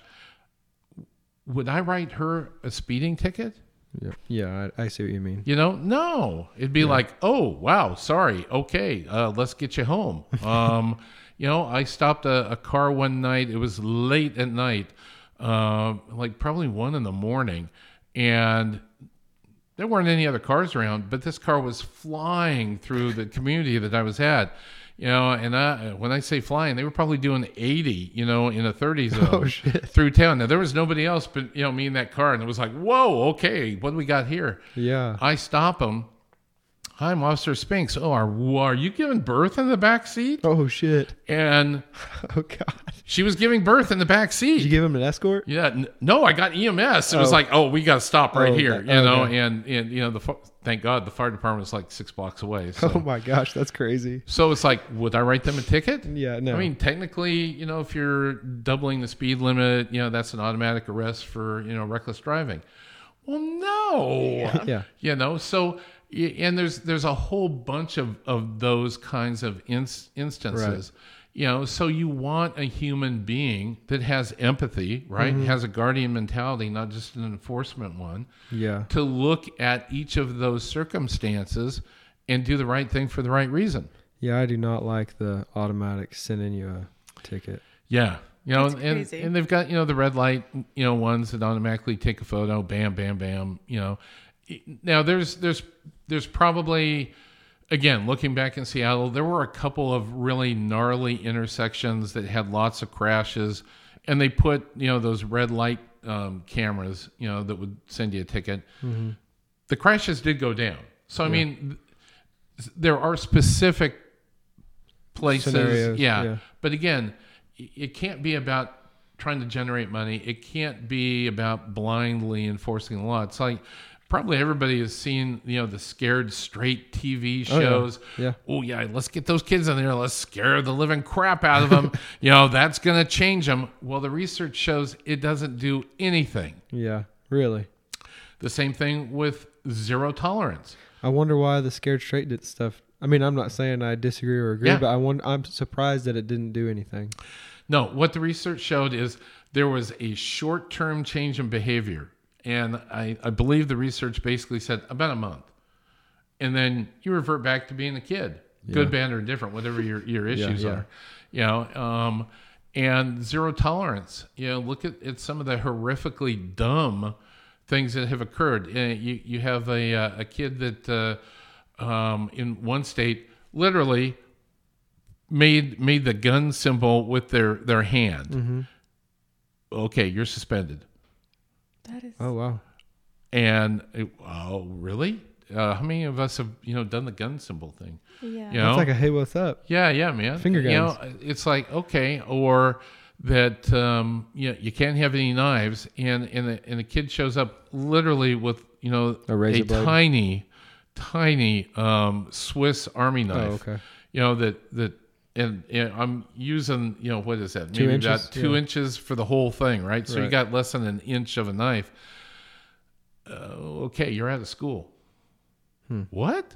F: Would I write her a speeding ticket?
E: yeah, yeah. I, I see what you mean.
F: You know, no. It'd be like, oh wow, sorry. Okay, uh, let's get you home. Um, you know, I stopped a, a car one night. It was late at night, uh, like probably one in the morning, and there weren't any other cars around. But this car was flying through the community that I was at. You know, and I, when I say flying, they were probably doing 80, you know, in a 30 zone
E: Oh,
F: through town. Now there was nobody else but you know me in that car, and it was like, whoa, okay, what do we got here?
E: Yeah.
F: I stop them. Hi, I'm Officer Spinks. Oh, are are you giving birth in the back seat?
E: Oh shit.
F: And
E: Oh god.
F: she was giving birth in the back seat.
E: Did you give him an escort?
F: Yeah, n- no, I got EMS. It was
E: Oh.
F: like, oh, we got to stop right
E: Oh,
F: here,
E: okay.
F: you know,
E: Okay.
F: and and you know, the thank God the fire department is like six blocks away. So,
E: Oh my gosh, that's crazy.
F: so it's like, would I write them a ticket?
E: Yeah, no.
F: I mean, technically, you know, if you're doubling the speed limit, you know, that's an automatic arrest for you know reckless driving. Well, no,
E: yeah.
F: you know, so and there's there's a whole bunch of of those kinds of ins- instances. You know, so you want a human being that has empathy, right?
E: Mm-hmm.
F: Has a guardian mentality, not just an enforcement one,
E: Yeah.
F: to look at each of those circumstances and do the right thing for the right reason.
E: Yeah, I do not like the automatic sending you a ticket.
F: Yeah. You know, and, and they've got, you know, the red light, you know, ones that automatically take a photo, bam, bam, bam, you know. Now there's there's there's probably again, looking back in Seattle, there were a couple of really gnarly intersections that had lots of crashes and they put, you know, those red light um, cameras, you know, that would send you a ticket. The crashes did go down. So I mean th- there are specific places yeah.
E: yeah.
F: But again, it can't be about trying to generate money. It can't be about blindly enforcing the law. It's like probably everybody has seen, you know, the scared straight TV
E: Oh, yeah.
F: shows.
E: Yeah.
F: Oh yeah, let's get those kids in there. Let's scare the living crap out of them. you know, that's going to change them. Well, the research shows it doesn't do anything.
E: Yeah. Really.
F: The same thing with zero tolerance.
E: I wonder why the scared straight did stuff. I mean, I'm not saying I disagree or agree,
F: Yeah.
E: but I wonder, I'm surprised that it didn't do anything.
F: No, what the research showed is there was a short term change in behavior. And I, I believe the research basically said about a month. And then you revert back to being a kid, good, bad, or indifferent, whatever your, your issues
E: yeah.
F: are. You know, um, and zero tolerance. You know, look at, at some of the horrifically dumb things that have occurred. Uh, you, you have a, uh, a kid that uh, um, in one state literally made made the gun symbol with their their hand. Okay, you're suspended.
D: That is.
E: Oh wow.
F: And it, oh, really? Uh, how many of us have you know done the gun symbol thing?
D: Yeah.
F: You know,
E: It's like a hey, what's up?
F: yeah, yeah, man.
E: Finger
F: You know, it's like okay, or that um, you know, you can't have any knives, and and a, and a kid shows up literally with you know
E: A razor blade?
F: tiny, tiny um, Swiss Army knife.
E: Oh, okay.
F: You know that that. And, and I'm using, you know, what is that?
E: Two
F: Maybe
E: inches?
F: about two
E: Yeah.
F: inches for the whole thing, right? So you got less than an inch of a knife. Uh, okay, you're out of school.
E: Hmm.
F: What?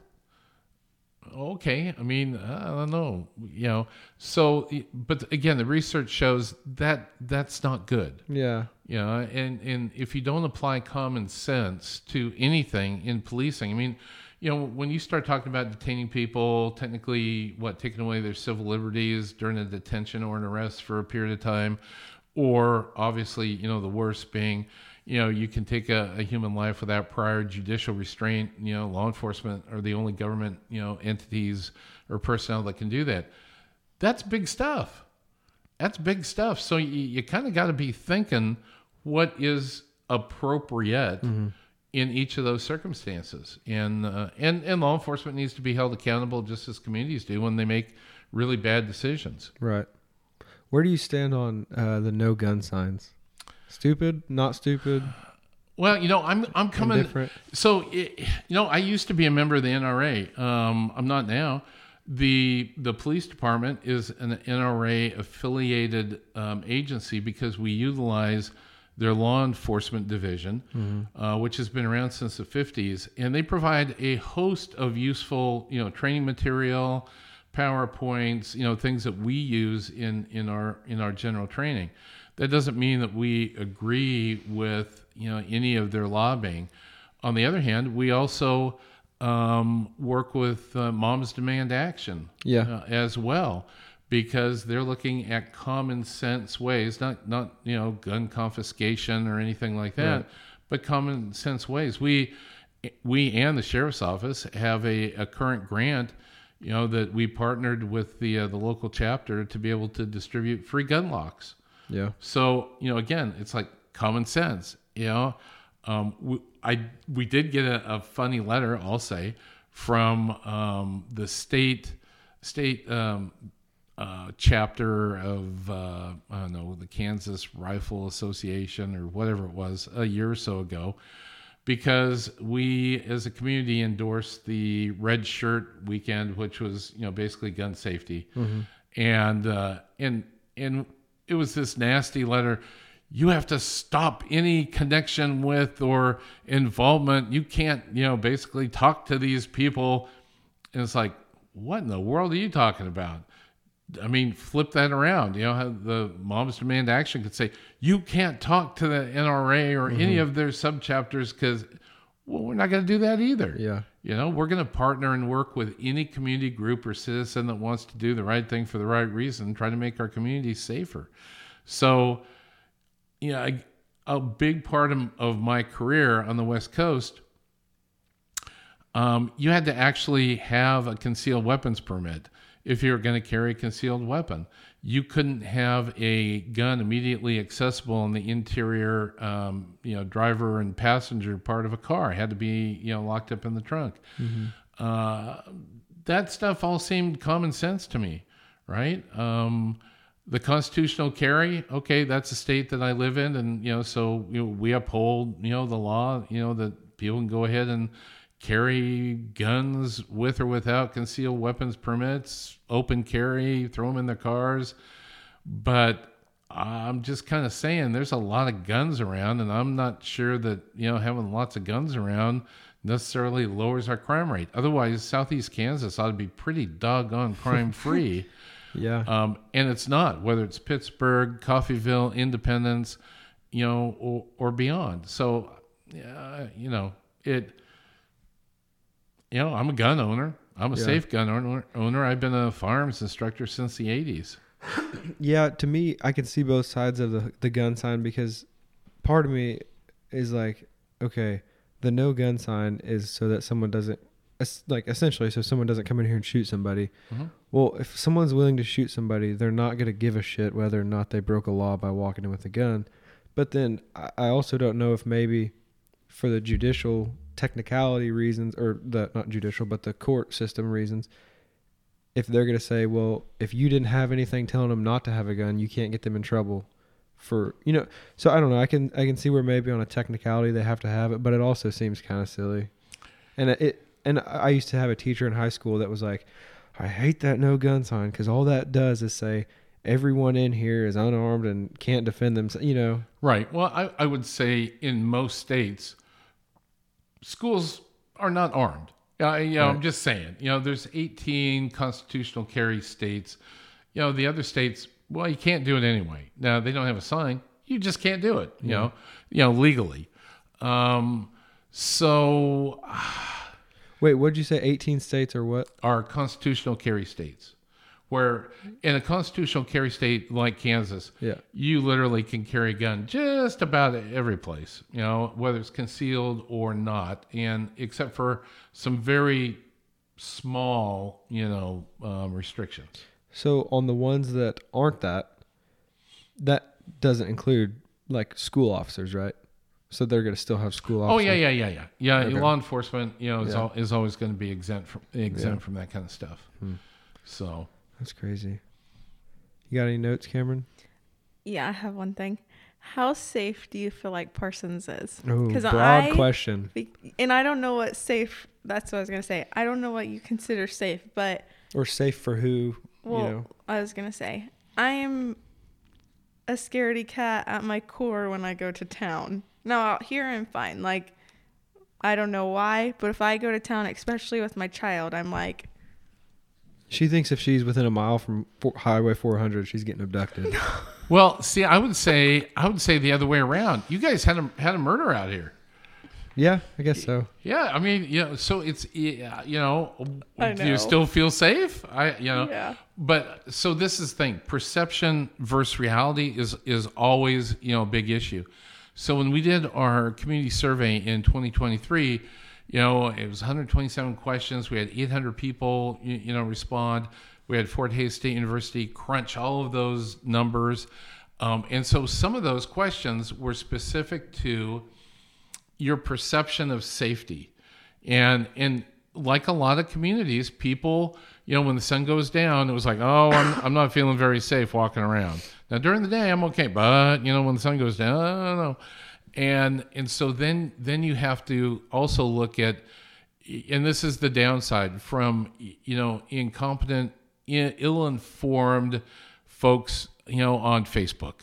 F: Okay, I mean, I don't know, you know. So, but again, the research shows that that's not good,
E: Yeah.
F: you know. And and if you don't apply common sense to anything in policing, I mean, you know, when you start talking about detaining people, technically, what taking away their civil liberties during a detention or an arrest for a period of time, or obviously, you know, the worst being, you know, you can take a, a human life without prior judicial restraint. You know, law enforcement are the only government, you know, entities or personnel that can do that. That's big stuff. That's big stuff. So you, you kind of got to be thinking what is appropriate mm-hmm. In each of those circumstances, and uh, and and law enforcement needs to be held accountable just as communities do when they make really bad decisions.
E: Right. Where do you stand on uh, the no gun signs? Stupid? Not stupid?
F: Well, you know, I'm I'm coming. So, it, you know, I used to be a member of the NRA. Um, I'm not now. The the police department is an NRA affiliated um, agency because we utilize their law enforcement division, uh, which has been around since the 50s, and they provide a host of useful, you know, training material, PowerPoints, you know, things that we use in in our in our general training. That doesn't mean that we agree with you know any of their lobbying. On the other hand, we also um, work with uh, Moms Demand Action
E: Yeah.
F: uh, as well because they're looking at common sense ways, not not you know gun confiscation or anything like that,
E: Right.
F: but common sense ways. We we and the sheriff's office have a, a current grant you know, that we partnered with the uh, the local chapter to be able to distribute free gun locks.
E: Yeah.
F: So you know, again, it's like common sense. You know, um, we, I we did get a, a funny letter, I'll say, from um, the state state um, uh, chapter of uh, I don't know the Kansas Rifle Association or whatever it was a year or so ago, because we as a community endorsed the Red Shirt Weekend, which was you know basically gun safety, and uh, and and it was this nasty letter. You have to stop any connection with or involvement. You can't, you know, basically talk to these people. And it's like, what in the world are you talking about? I mean, flip that around. You know, how the Moms Demand Action could say, you can't talk to the NRA or any of their subchapters because, well, we're not going to do that either.
E: Yeah.
F: You know, we're going to partner and work with any community group or citizen that wants to do the right thing for the right reason, trying to make our community safer. So, you know, a, a big part of, of my career on the West Coast, um, you had to actually have a concealed weapons permit if you were going to carry a concealed weapon. You couldn't have a gun immediately accessible in the interior, um, you know, driver and passenger part of a car. It had to be, you know, locked up in the trunk. Uh, that stuff all seemed common sense to me, right? Um, the constitutional carry, okay, that's a state that I live in, and you know, so you know, we uphold, you know, the law, you know, that people can go ahead and carry guns with or without concealed weapons permits, open carry, throw them in their cars. But I'm just kind of saying there's a lot of guns around, and I'm not sure that, you know, having lots of guns around necessarily lowers our crime rate. Otherwise, Southeast Kansas ought to be pretty doggone crime free.
E: Yeah.
F: Um, and it's not, whether it's Pittsburg, Coffeyville, Independence, you know, or, or beyond. So, uh, you know, it, you know, I'm a gun owner. I'm a
E: Yeah.
F: safe gun owner, owner. I've been a firearms instructor since the 80s.
E: Yeah, to me, I can see both sides of the the gun sign because part of me is like, okay, the no gun sign is so that someone doesn't, like essentially, so someone doesn't come in here and shoot somebody.
F: Mhm.
E: Well, if someone's willing to shoot somebody, they're not going to give a shit whether or not they broke a law by walking in with a gun. But then I also don't know if maybe for the judicial technicality reasons, or the not judicial, but the court system reasons, if they're going to say, well, if you didn't have anything telling them not to have a gun, you can't get them in trouble for you know. So I don't know. I can I can see where maybe on a technicality they have to have it, but it also seems kind of silly. And it, and I used to have a teacher in high school that was like, I hate that no gun sign because all that does is say everyone in here is unarmed and can't defend themselves. You know.
F: Right. Well, I, I would say in most states, schools are not armed. Uh, you know, I'm just saying. You know, there's 18 constitutional carry states. You know, the other states, well, you can't do it anyway. Now they don't have a sign. You just can't do it. You know, you know legally. Um, so
E: Wait, what did you say? 18 states or what?
F: are constitutional carry states, where in a constitutional carry state like Kansas,
E: Yeah.
F: you literally can carry a gun just about every place, you know, whether it's concealed or not, and except for some very small, you know, um, restrictions.
E: So on the ones that aren't that, that doesn't include like school officers, right? So they're going to still have school
F: Oh
E: officers.
F: yeah, yeah, yeah, yeah, yeah.
E: Okay.
F: Law enforcement, you know, is,
E: Yeah.
F: al- is always going to be exempt from exempt
E: Yeah.
F: from that kind of stuff.
E: Hmm.
F: So
E: That's crazy. You got any notes, Cameron?
D: Yeah, I have one thing. How safe do you feel like Parsons is?
E: Oh, broad
D: I-
E: question.
D: And I don't know what safe. That's what I was gonna say. I don't know what you consider safe, but
E: Or safe for who?
D: well,
E: you know.
D: I was gonna say I am a scaredy cat at my core when I go to town. Now out here I'm fine. Like I don't know why, but if I go to town, especially with my child, I'm like,
E: She thinks if she's within a mile from four, Highway 400, she's getting abducted.
F: Well, see, I would say I would say the other way around. You guys had a had a murder out here.
E: yeah, I guess so.
F: Yeah, I mean, you know, so it's yeah, you know,
D: I
F: do you still feel safe? I you know,
D: Yeah.
F: but so this is the thing: perception versus reality is is always you know a big issue. So when we did our community survey in 2023, You know, it was 127 questions. We had 800 people, you, you know, respond. We had Fort Hays State University crunch all of those numbers. Um, and so some of those questions were specific to your perception of safety. And and like a lot of communities, people, you know, when the sun goes down, it was like, oh, I'm, I'm not feeling very safe walking around. Now during the day, I'm okay, but you know, when the sun goes down, I don't know. And and so then then you have to also look at, and this is the downside from you know incompetent, ill-informed folks, you know, on Facebook,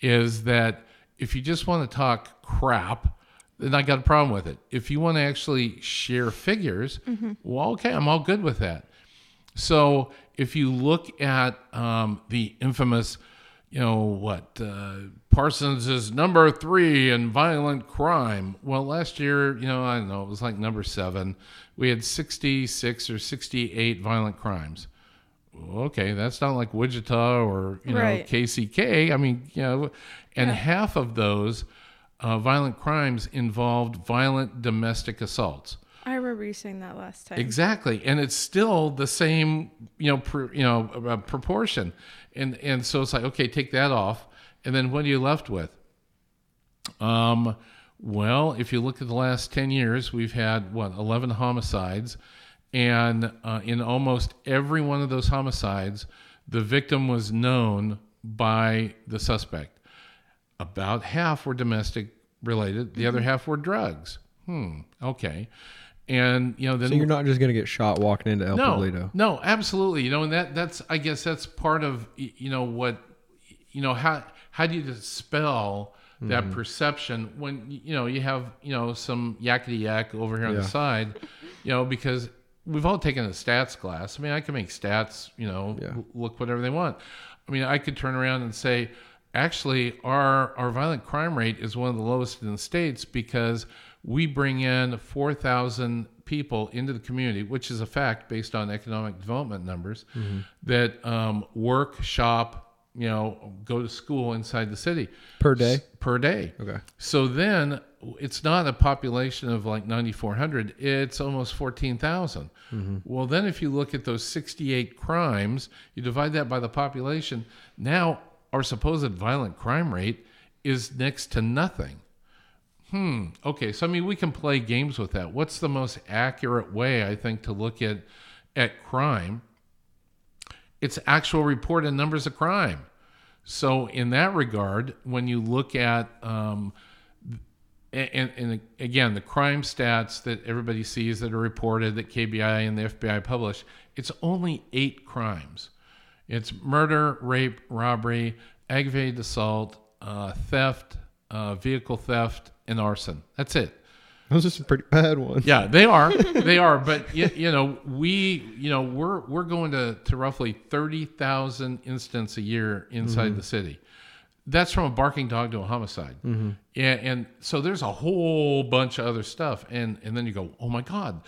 F: is that if you just want to talk crap then I got a problem with it. If you want to actually share figures, well, okay, I'm all good with that. So if you look at um, the infamous, you know, what uh, Parsons is number three in violent crime. Well, last year, you know, I don't know, it was like number seven. We had 66 or 68 violent crimes. Okay, that's not like Wichita or you know
D: Right.
F: KCK. I mean, you know, and half of those uh, violent crimes involved violent domestic assaults.
D: Remember you saying that last time.
F: Exactly, and it's still the same, you know, pr- you know, uh, proportion, and and so it's like, okay, take that off, and then what are you left with? Um, well, if you look at the last ten years, we've had what eleven homicides, and uh, in almost every one of those homicides, the victim was known by the suspect. About half were domestic related. The other half were drugs. Hmm. Okay. And you know, then
E: So you're not just gonna get shot walking into El
F: no,
E: Pueblito.
F: no, absolutely. You know, and that that's I guess that's part of you know what you know how how do you dispel that
E: Mm-hmm.
F: perception when you know you have you know some yakety yak over here on the side, you know because we've all taken a stats class. I mean, I can make stats, you know,
E: Yeah.
F: look whatever they want. I mean, I could turn around and say, actually, our our violent crime rate is one of the lowest in the states because we bring in 4,000 people into the community, which is a fact based on economic development numbers, that um, work, shop, you know, go to school inside the city
E: Per day?
F: S- Per day.
E: Okay.
F: So then it's not a population of like 9,400, it's almost 14,000. Well, then if you look at those 68 crimes, you divide that by the population, now our supposed violent crime rate is next to nothing. Hmm. Okay. So, I mean, we can play games with that. What's the most accurate way, I think, to look at, at crime? It's actual reported numbers of crime. So, in that regard, when you look at, um, and, and again, the crime stats that everybody sees that are reported that KBI and the FBI publish, it's only eight crimes. It's murder, rape, robbery, aggravated assault, uh, theft, uh, vehicle theft, and arson. That's it.
E: Those are some pretty bad ones.
F: Yeah, they are. they are. But you, you know, we you know we're we're going to to roughly thirty thousand incidents a year inside mm-hmm. the city. That's from a barking dog to a homicide. Mm-hmm. And, and so there's a whole bunch of other stuff. And and then you go, oh my God,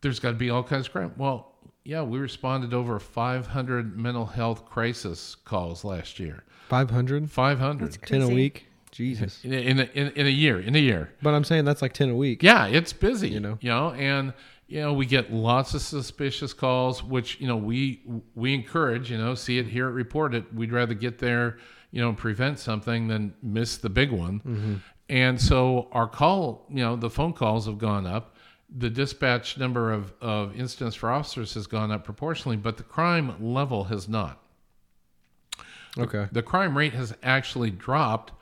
F: there's got to be all kinds of crime. Well, yeah, we responded over 500 mental health crisis calls last year.
E: 500?
F: 500
E: 10 a week? Jesus.
F: in a, in, a, in, in a year. In a year.
E: But I'm saying that's like 10 a week.
F: Yeah, it's busy.
E: You know?
F: you know, and you know we get lots of suspicious calls, which you know we we encourage. You know, see it, hear it, report it. We'd rather get there, you know, prevent something than miss the big one. Mm-hmm. And so our call, you know, the phone calls have gone up. The dispatch number of, of incidents for officers has gone up proportionally, but the crime level has not.
E: Okay.
F: The crime rate has actually dropped,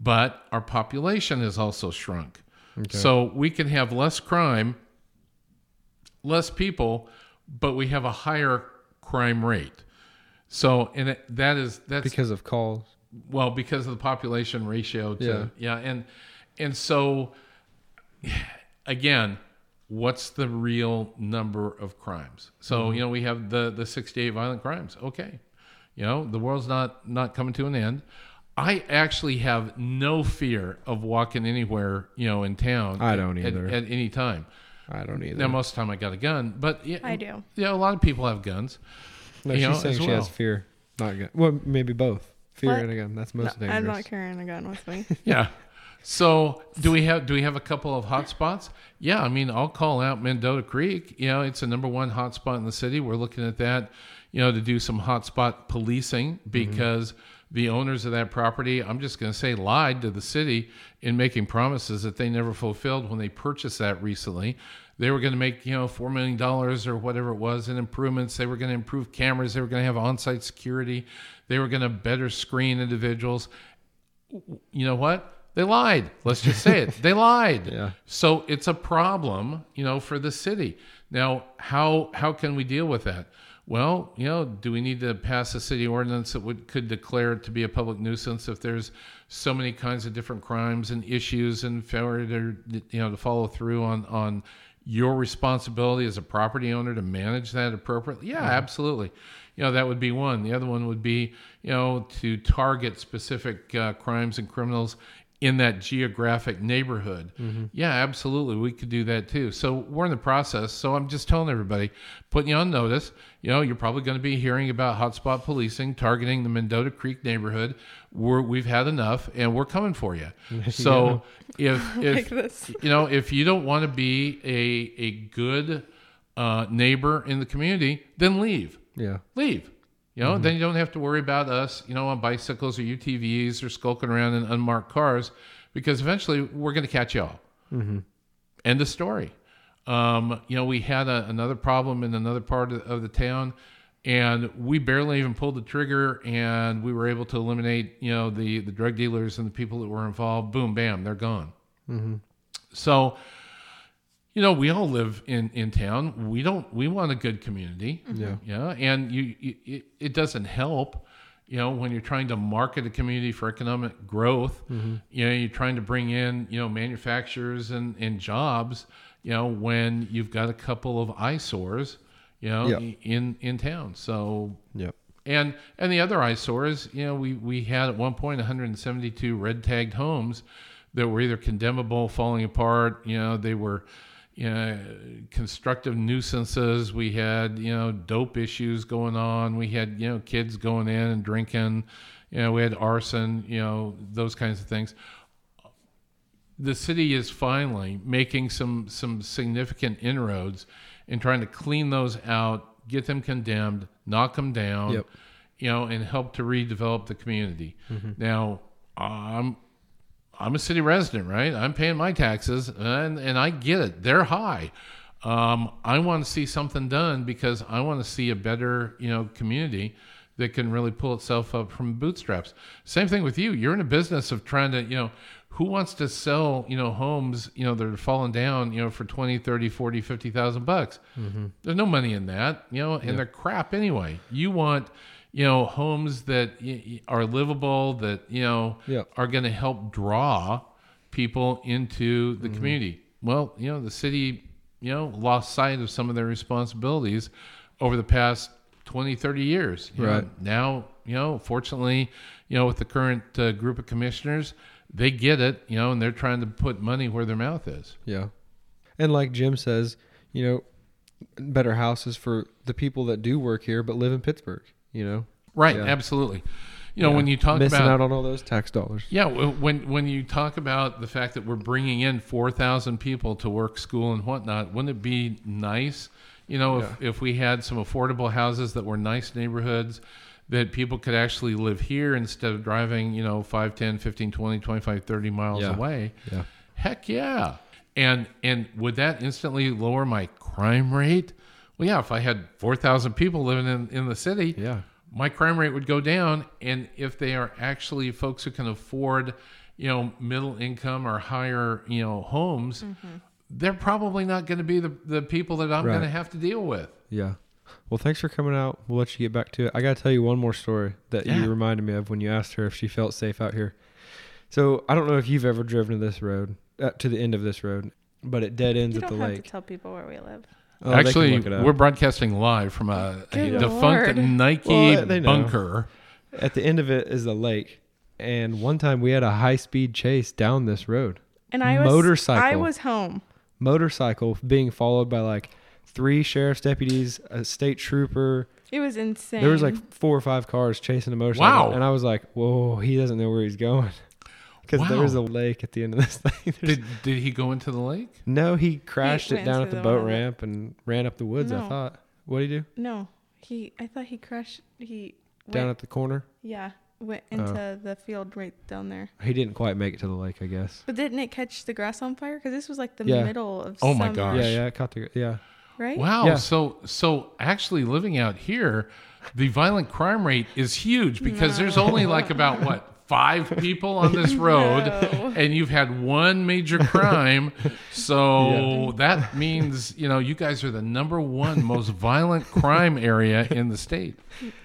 F: but our population has also shrunk. So we can have less crime, less people, but we have a higher crime rate. So, and it, that is that's
E: Because of calls.
F: well because of the population ratio to yeah, and and so again what's the real number of crimes? So mm-hmm. you know we have the the 68 violent crimes. Okay. You know the world's not not coming to an end i actually have no fear of walking anywhere you know in town
E: I
F: at-
E: don't
F: at-
E: either.
F: at, any time
E: I don't either.
F: now most of the time i got a gun but yeah
D: I do.
F: yeah a lot of people have guns
E: no, she's
F: know,
E: saying she
F: well.
E: has fear. Not gun. Well, maybe both. Fear
D: What?
E: a gun. That's most
D: No,
E: most dangerous.
D: I'm not carrying a gun with me.
F: Yeah. So do we have do we have a couple of hot spots? Yeah, I mean I'll call out Mendota Creek. You know, it's a number one hot spot in the city. We're looking at that, you know, to do some hotspot policing mm-hmm. because the owners of that property, I'm just going to say, lied to the city in making promises that they never fulfilled when they purchased that recently. They were going to make, you know, $4 million or whatever it was in improvements. They were going to improve cameras. They were going to have on site security. They were going to better screen individuals. You know what? They lied. Let's just say it. They lied.
E: Yeah.
F: So it's a problem, you know, for the city. Now, how how can we deal with that? Well, you know, do we need to pass a city ordinance that would could declare it to be a public nuisance if there's so many kinds of different crimes and issues and failure to you know to follow through on on your responsibility as a property owner to manage that appropriately? Yeah, absolutely. You know, that would be one. The other one would be, you know, to target specific uh, crimes and criminals in that geographic neighborhood. Yeah, absolutely. We could do that too. So we're in the process. So I'm just telling everybody, putting you on notice, you know, you're probably going to be hearing about hotspot policing targeting the Mendota Creek neighborhood. We're, we've had enough and we're coming for you. So if, if
D: Like
F: you know, if you don't want to be a, a good uh, neighbor in the community, then leave
E: Yeah.
F: leave. You know, mm-hmm. then you don't have to worry about us, you know, on bicycles or UTVs or skulking around in unmarked cars, because eventually we're going to catch y'all. Mm-hmm. End of story. Um, you know, we had a, another problem in another part of, of the town, and we barely even pulled the trigger, and we were able to eliminate, you know, the the drug dealers and the people that were involved. Boom, bam, they're gone. Mm-hmm. So, you know, we all live in in town. We don't. We want a good community. Mm-hmm.
E: Yeah.
F: Yeah, and you, you it, it doesn't help, you know, when you're trying to market a community for economic growth. Mm-hmm. You know, you're trying to bring in, you know, manufacturers and and jobs. You know, when you've got a couple of eyesores, you know,
E: Yeah.
F: in in town. So
E: Yep.
F: and and the other eyesores, you know, we we had at one point 172 red tagged homes that were either condemnable, falling apart. You know, they were you know, constructive nuisances. We had you know dope issues going on. We had you know kids going in and drinking. You know, we had arson. You know, those kinds of things the city is finally making some some significant inroads in trying to clean those out, get them condemned, knock them down,
E: Yep.
F: you know, and help to redevelop the community. Mm-hmm. Now, I'm I'm a city resident, right? I'm paying my taxes, and and I get it; they're high. Um, I want to see something done because I want to see a better, you know, community that can really pull itself up from bootstraps. Same thing with you. You're in a business of trying to, you know, who wants to sell, you know, homes, you know, that are falling down, you know, for 20, 30, 40, 50,000 bucks. There's no money in that, you know, and they're crap anyway. You want, you know, homes that are livable, that, you know,
E: Yeah.
F: are going to help draw people into the community. Well, you know, the city, you know, lost sight of some of their responsibilities over the past 20, 30 years. you know.
E: Right.
F: now, you know, fortunately, you know, with the current uh, group of commissioners, they get it, you know, and they're trying to put money where their mouth is.
E: Yeah. And like Jim says, you know, better houses for the people that do work here but live in Pittsburg, you know.
F: Right.
E: Yeah.
F: Absolutely. You know,
E: Yeah.
F: when you talk
E: missing
F: about
E: out on all those tax dollars.
F: Yeah, when when you talk about the fact that we're bringing in four thousand people to work, school, and whatnot, wouldn't it be nice, you know, if, if we had some affordable houses that were nice neighborhoods that people could actually live here instead of driving, you know, 5, 10, 15, 20, 25, 30 miles
E: Yeah.
F: away?
E: Yeah.
F: Heck yeah. And and would that instantly lower my crime rate? Well, yeah, if I had 4,000 people living in, in the city,
E: Yeah.
F: my crime rate would go down and if they are actually folks who can afford you know middle income or higher you know homes they're probably not going to be the, the people that i'm going to have to deal with
E: Yeah. Well, thanks for coming out. We'll let you get back to it. I got to tell you one more story that
F: Yeah.
E: you reminded me of when you asked her if she felt safe out here. So I don't know if you've ever driven to this road, uh, to the end of this road, but it dead ends
D: You
E: at
D: don't
E: the
D: have
E: lake.
D: to tell people where we live.
E: Oh,
F: actually
E: look it up.
F: we're broadcasting live from uh, a,
D: a
F: defunct
D: Lord.
F: nike
E: Well,
F: bunker
E: at the end of it is the lake. And one time we had a high speed chase down this road.
D: And I was
E: Motorcycle.
D: I was home.
E: Motorcycle being followed by like three sheriff's deputies, a state trooper,
D: It was insane.
E: There was like four or five cars chasing a motorcycle,
F: Wow.
E: and I was like, "Whoa, he doesn't know where he's going," because there was a lake at the end of this thing. There's-
F: Did did he go into the lake?
E: no, he crashed it
D: went
E: down
D: into
E: at the
D: the
E: boat
D: one that-
E: ramp and ran up the woods. I
D: No.
E: thought, what did he do
D: no. He. I thought he crashed. He
E: down
D: went,
E: at the corner?
D: yeah went
E: Oh.
D: into the field right down there.
E: He didn't quite make it to the lake, I guess.
D: But didn't it catch the grass on fire? Because this was like the
E: Yeah.
D: middle of
F: Oh my
D: summer,
F: gosh.
E: Yeah, yeah, it caught the yeah.
D: right?
F: Wow.
E: Yeah.
F: So so actually living out here, the violent crime rate is huge because there's only like about what five people on this road,
D: No.
F: and you've had one major crime. So that means you know you guys are the number one most violent crime area in the state.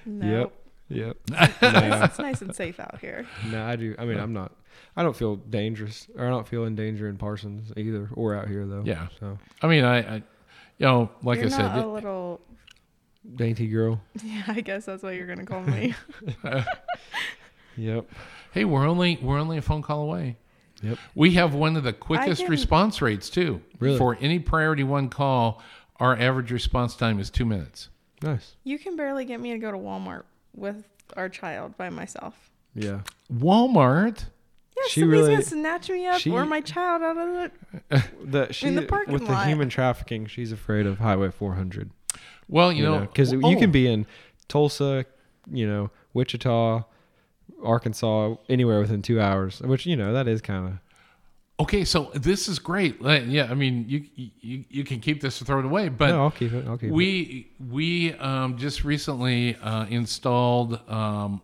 D: No.
E: Yep. Yep.
D: It's nice and safe out here.
E: No, I do. I mean, I'm not. I don't feel dangerous, or I don't feel in danger in Parsons either, or out here though.
F: Yeah.
E: So
F: I mean, I, I you know, like
D: You're
F: I said,
D: not a little.
E: dainty girl.
D: Yeah, I guess that's what you're gonna call me.
E: Yep.
F: hey, we're only we're only a phone call away.
E: Yep.
F: We have one of the quickest response rates too.
E: Really?
F: For any priority one call, our average response time is two minutes.
E: Nice.
D: you can barely get me to go to Walmart with our child by myself.
E: Yeah.
F: Walmart.
D: Yeah,
E: She
D: somebody's
E: really-
D: gonna snatch me up
E: she-
D: or my child out of it.
E: The she
D: In the parking
E: with the human trafficking, she's afraid of Highway 400.
F: Well, you,
E: You
F: know,
E: know, because
F: oh,
E: you can be in Tulsa, you know, Wichita, Arkansas, anywhere within two hours. Which you know that is kind of
F: okay. So this is great. Yeah, I mean, you you you can keep this or throw it away, but
E: no. I'll keep it. I'll keep it.
F: we we um, just recently uh, installed um,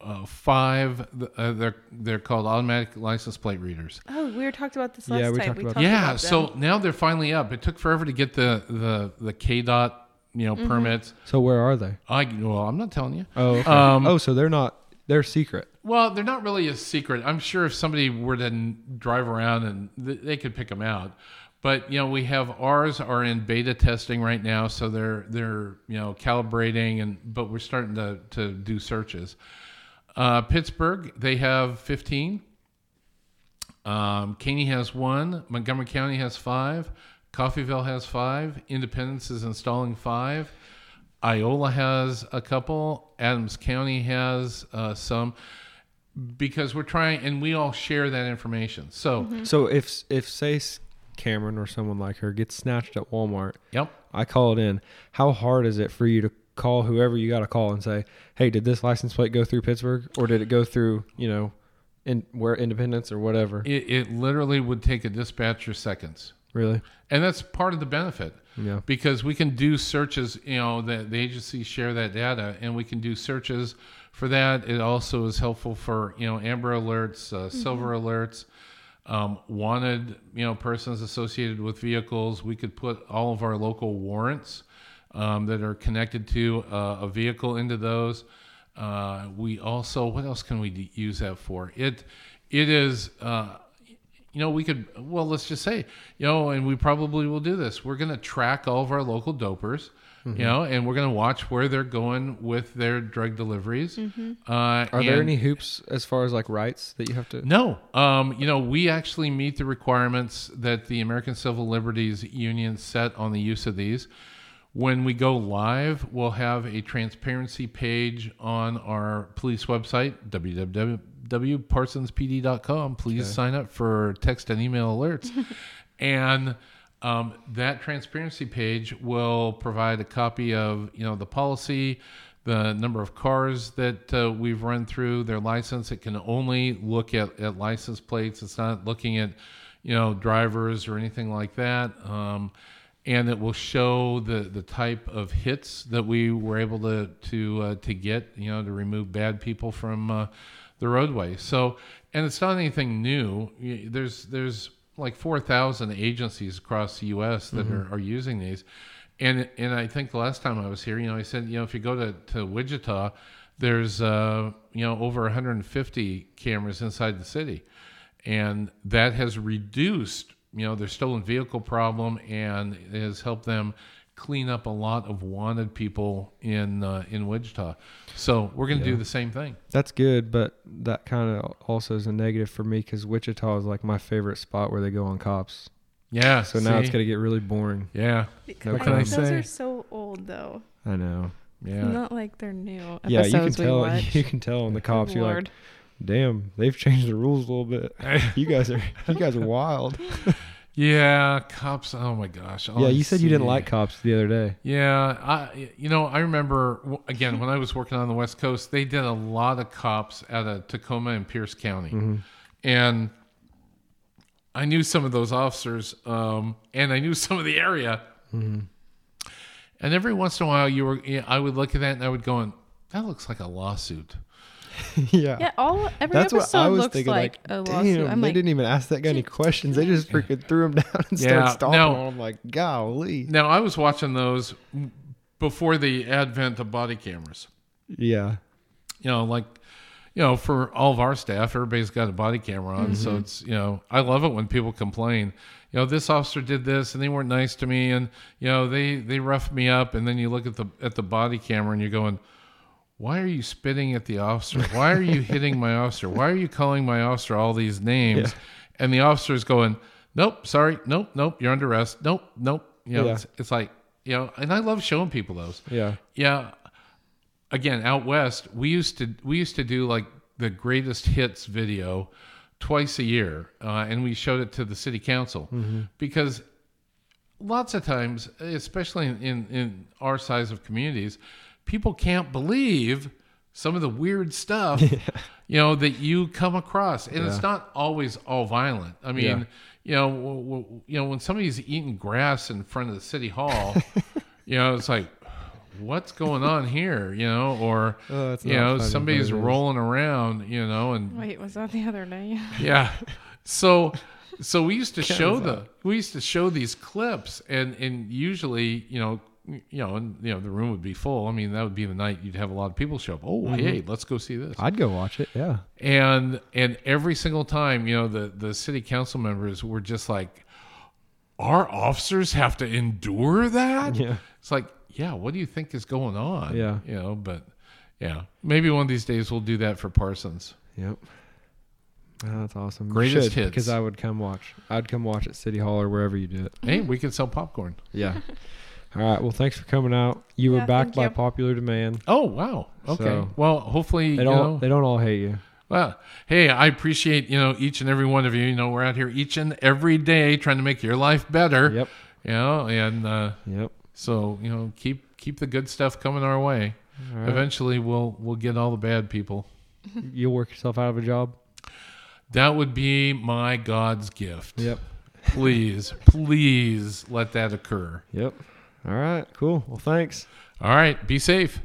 F: uh, five. Uh, they're they're called automatic license plate readers.
D: Oh, we were talked about this last
E: Yeah, we
D: time.
E: talked
D: we
E: about
D: talked
F: yeah,
D: about
F: so
D: them.
F: now they're finally up. It took forever to get the the the K dot you know permits.
E: so where are they?
F: I well, I'm not telling you.
E: Oh, okay.
F: Um,
E: oh, so they're not. They're secret.
F: Well, they're not really a secret. I'm sure if somebody were to drive around and th- they could pick them out. But you know, we have ours are in beta testing right now, so they're they're you know calibrating and but we're starting to to do searches. Uh, Pittsburg, they have 15. Um, Caney has one. Montgomery County has five. Coffeyville has five. Independence is installing five. Iola has a couple. Allen County has uh, some because we're trying, and we all share that information. So,
E: So if if say Cameron or someone like her gets snatched at Walmart,
F: yep.
E: I call it in. How hard is it for you to call whoever you got to call and say, "Hey, did this license plate go through Pittsburg or did it go through you know, in where Independence or whatever?"
F: It, it literally would take a dispatcher seconds.
E: Really?
F: And that's part of the benefit.
E: Yeah.
F: Because we can do searches, you know, the, the agencies share that data and we can do searches for that. It also is helpful for, you know, Amber alerts, uh, silver alerts, um, wanted, you know, persons associated with vehicles. We could put all of our local warrants um, that are connected to uh, a vehicle into those. Uh, we also, what else can we d- use that for? It, it is, uh, you know, we could, well, let's just say, you know, and we probably will do this. We're going to track all of our local dopers, you know, and we're going to watch where they're going with their drug deliveries. Uh,
E: Are there any hoops as far as like rights that you have to?
F: No. Um, you know, we actually meet the requirements that the American Civil Liberties Union set on the use of these. When we go live, we'll have a transparency page on our police website, www.parsonspd.com. Please sign up for text and email alerts. and um, that transparency page will provide a copy of, you know, the policy, the number of cars that uh, we've run through, their license. It can only look at, at license plates. It's not looking at, you know, drivers or anything like that. Um, and it will show the, the type of hits that we were able to to uh, to get, you know, to remove bad people from uh, the roadway. So, and it's not anything new. There's there's like four thousand agencies across the U.S. that are, are using these, and and I think the last time I was here, you know, I said, you know, if you go to to Wichita, there's uh, you know over 150 cameras inside the city, and that has reduced you know their stolen vehicle problem and it has helped them clean up a lot of wanted people in uh, in Wichita. So we're going to do the same thing.
E: That's good, but that kind of also is a negative for me because Wichita is like my favorite spot where they go on cops.
F: Yeah.
E: So now it's gonna get really boring.
F: yeah.
D: I
F: What can I
D: think those
F: say?
D: are so old though.
E: I know.
F: Yeah.
D: Not like they're new
E: yeah, you can tell. You can tell on the cops. You're like,
D: Lord.
E: damn, they've changed the rules a little bit. you guys are you guys are wild.
F: Yeah, cops. Oh my gosh. all
E: yeah,
F: I
E: you said you didn't like cops the other day.
F: Yeah, I you know I remember again when I was working on the West Coast, they did a lot of cops out of Tacoma and Pierce County, and I knew some of those officers, um, and I knew some of the area. And every once in a while, you were yeah, I would look at that and I would go, "That looks like a lawsuit."
E: yeah.
D: Yeah, all every
E: That's what I was
D: looks
E: thinking.
D: like,
E: Like,
D: a lawsuit.
E: damn,
D: I'm
E: they
D: like,
E: didn't even ask that guy any questions. They just freaking threw him down and
F: Yeah,
E: started stomping
F: no.
E: on him. Like, golly.
F: Now I was watching those before the advent of body cameras.
E: Yeah.
F: you know, like, you know, for all of our staff, everybody's got a body camera on. So mm-hmm. it's, you know, I love it when people complain, you know, this officer did this and they weren't nice to me and, you know, they, they roughed me up. And then you look at the, at the body camera and you're going, why are you spitting at the officer? Why are you hitting my officer? Why are you calling my officer all these names?
E: Yeah.
F: And the officer is going, nope, sorry, nope, nope, you're under arrest. Nope, nope. You know,
E: Yeah.
F: it's, it's like, you know, and I love showing people those
E: Yeah.
F: yeah again out west we used to we used to do like the greatest hits video twice a year uh, and we showed it to the city council because lots of times especially in, in in our size of communities people can't believe some of the weird stuff you know that you come across. And it's not always all violent. I mean
E: Yeah.
F: you know w- w- you know when somebody's eating grass in front of the city hall you know it's like what's going on here you know? Or
E: Oh,
F: you know
E: funny,
F: somebody's
E: it is.
F: rolling around you know and
D: Wait, was that the other day?
F: yeah. So so we used to show
E: of
F: the we used to show these clips and and usually you know you know and you know the room would be full i mean that would be the night you'd have a lot of people show up oh
E: Mm-hmm.
F: hey let's go see this
E: I'd go watch it. Yeah.
F: and and every single time you know the the city council members were just like our officers have to endure that
E: Yeah.
F: it's like yeah what do you think is going on
E: Yeah.
F: you know but yeah maybe one of these days we'll do that for parsons
E: Yep. Oh, that's awesome.
F: Greatest
E: should,
F: hits.
E: Because I would come watch. I'd come watch at City Hall or wherever you do it.
F: hey we could sell popcorn
E: Yeah. All right. Well, thanks for coming out. You
D: Yeah,
E: were
D: backed
E: by
D: you.
E: popular demand.
F: oh wow okay
E: So-
F: well hopefully
E: They don't.
F: know
E: They don't all hate you.
F: Well, hey, I appreciate you know each and every one of you. You know, we're out here each and every day trying to make your life better.
E: Yep.
F: You know, and uh,
E: Yep.
F: so you know, keep keep the good stuff coming our way.
E: All right.
F: Eventually, we'll we'll get all the bad people.
E: You'll work yourself out of a job.
F: That would be my God's gift.
E: Yep.
F: Please, please let that occur.
E: Yep. All right. Cool. Well, thanks.
F: All right, be safe.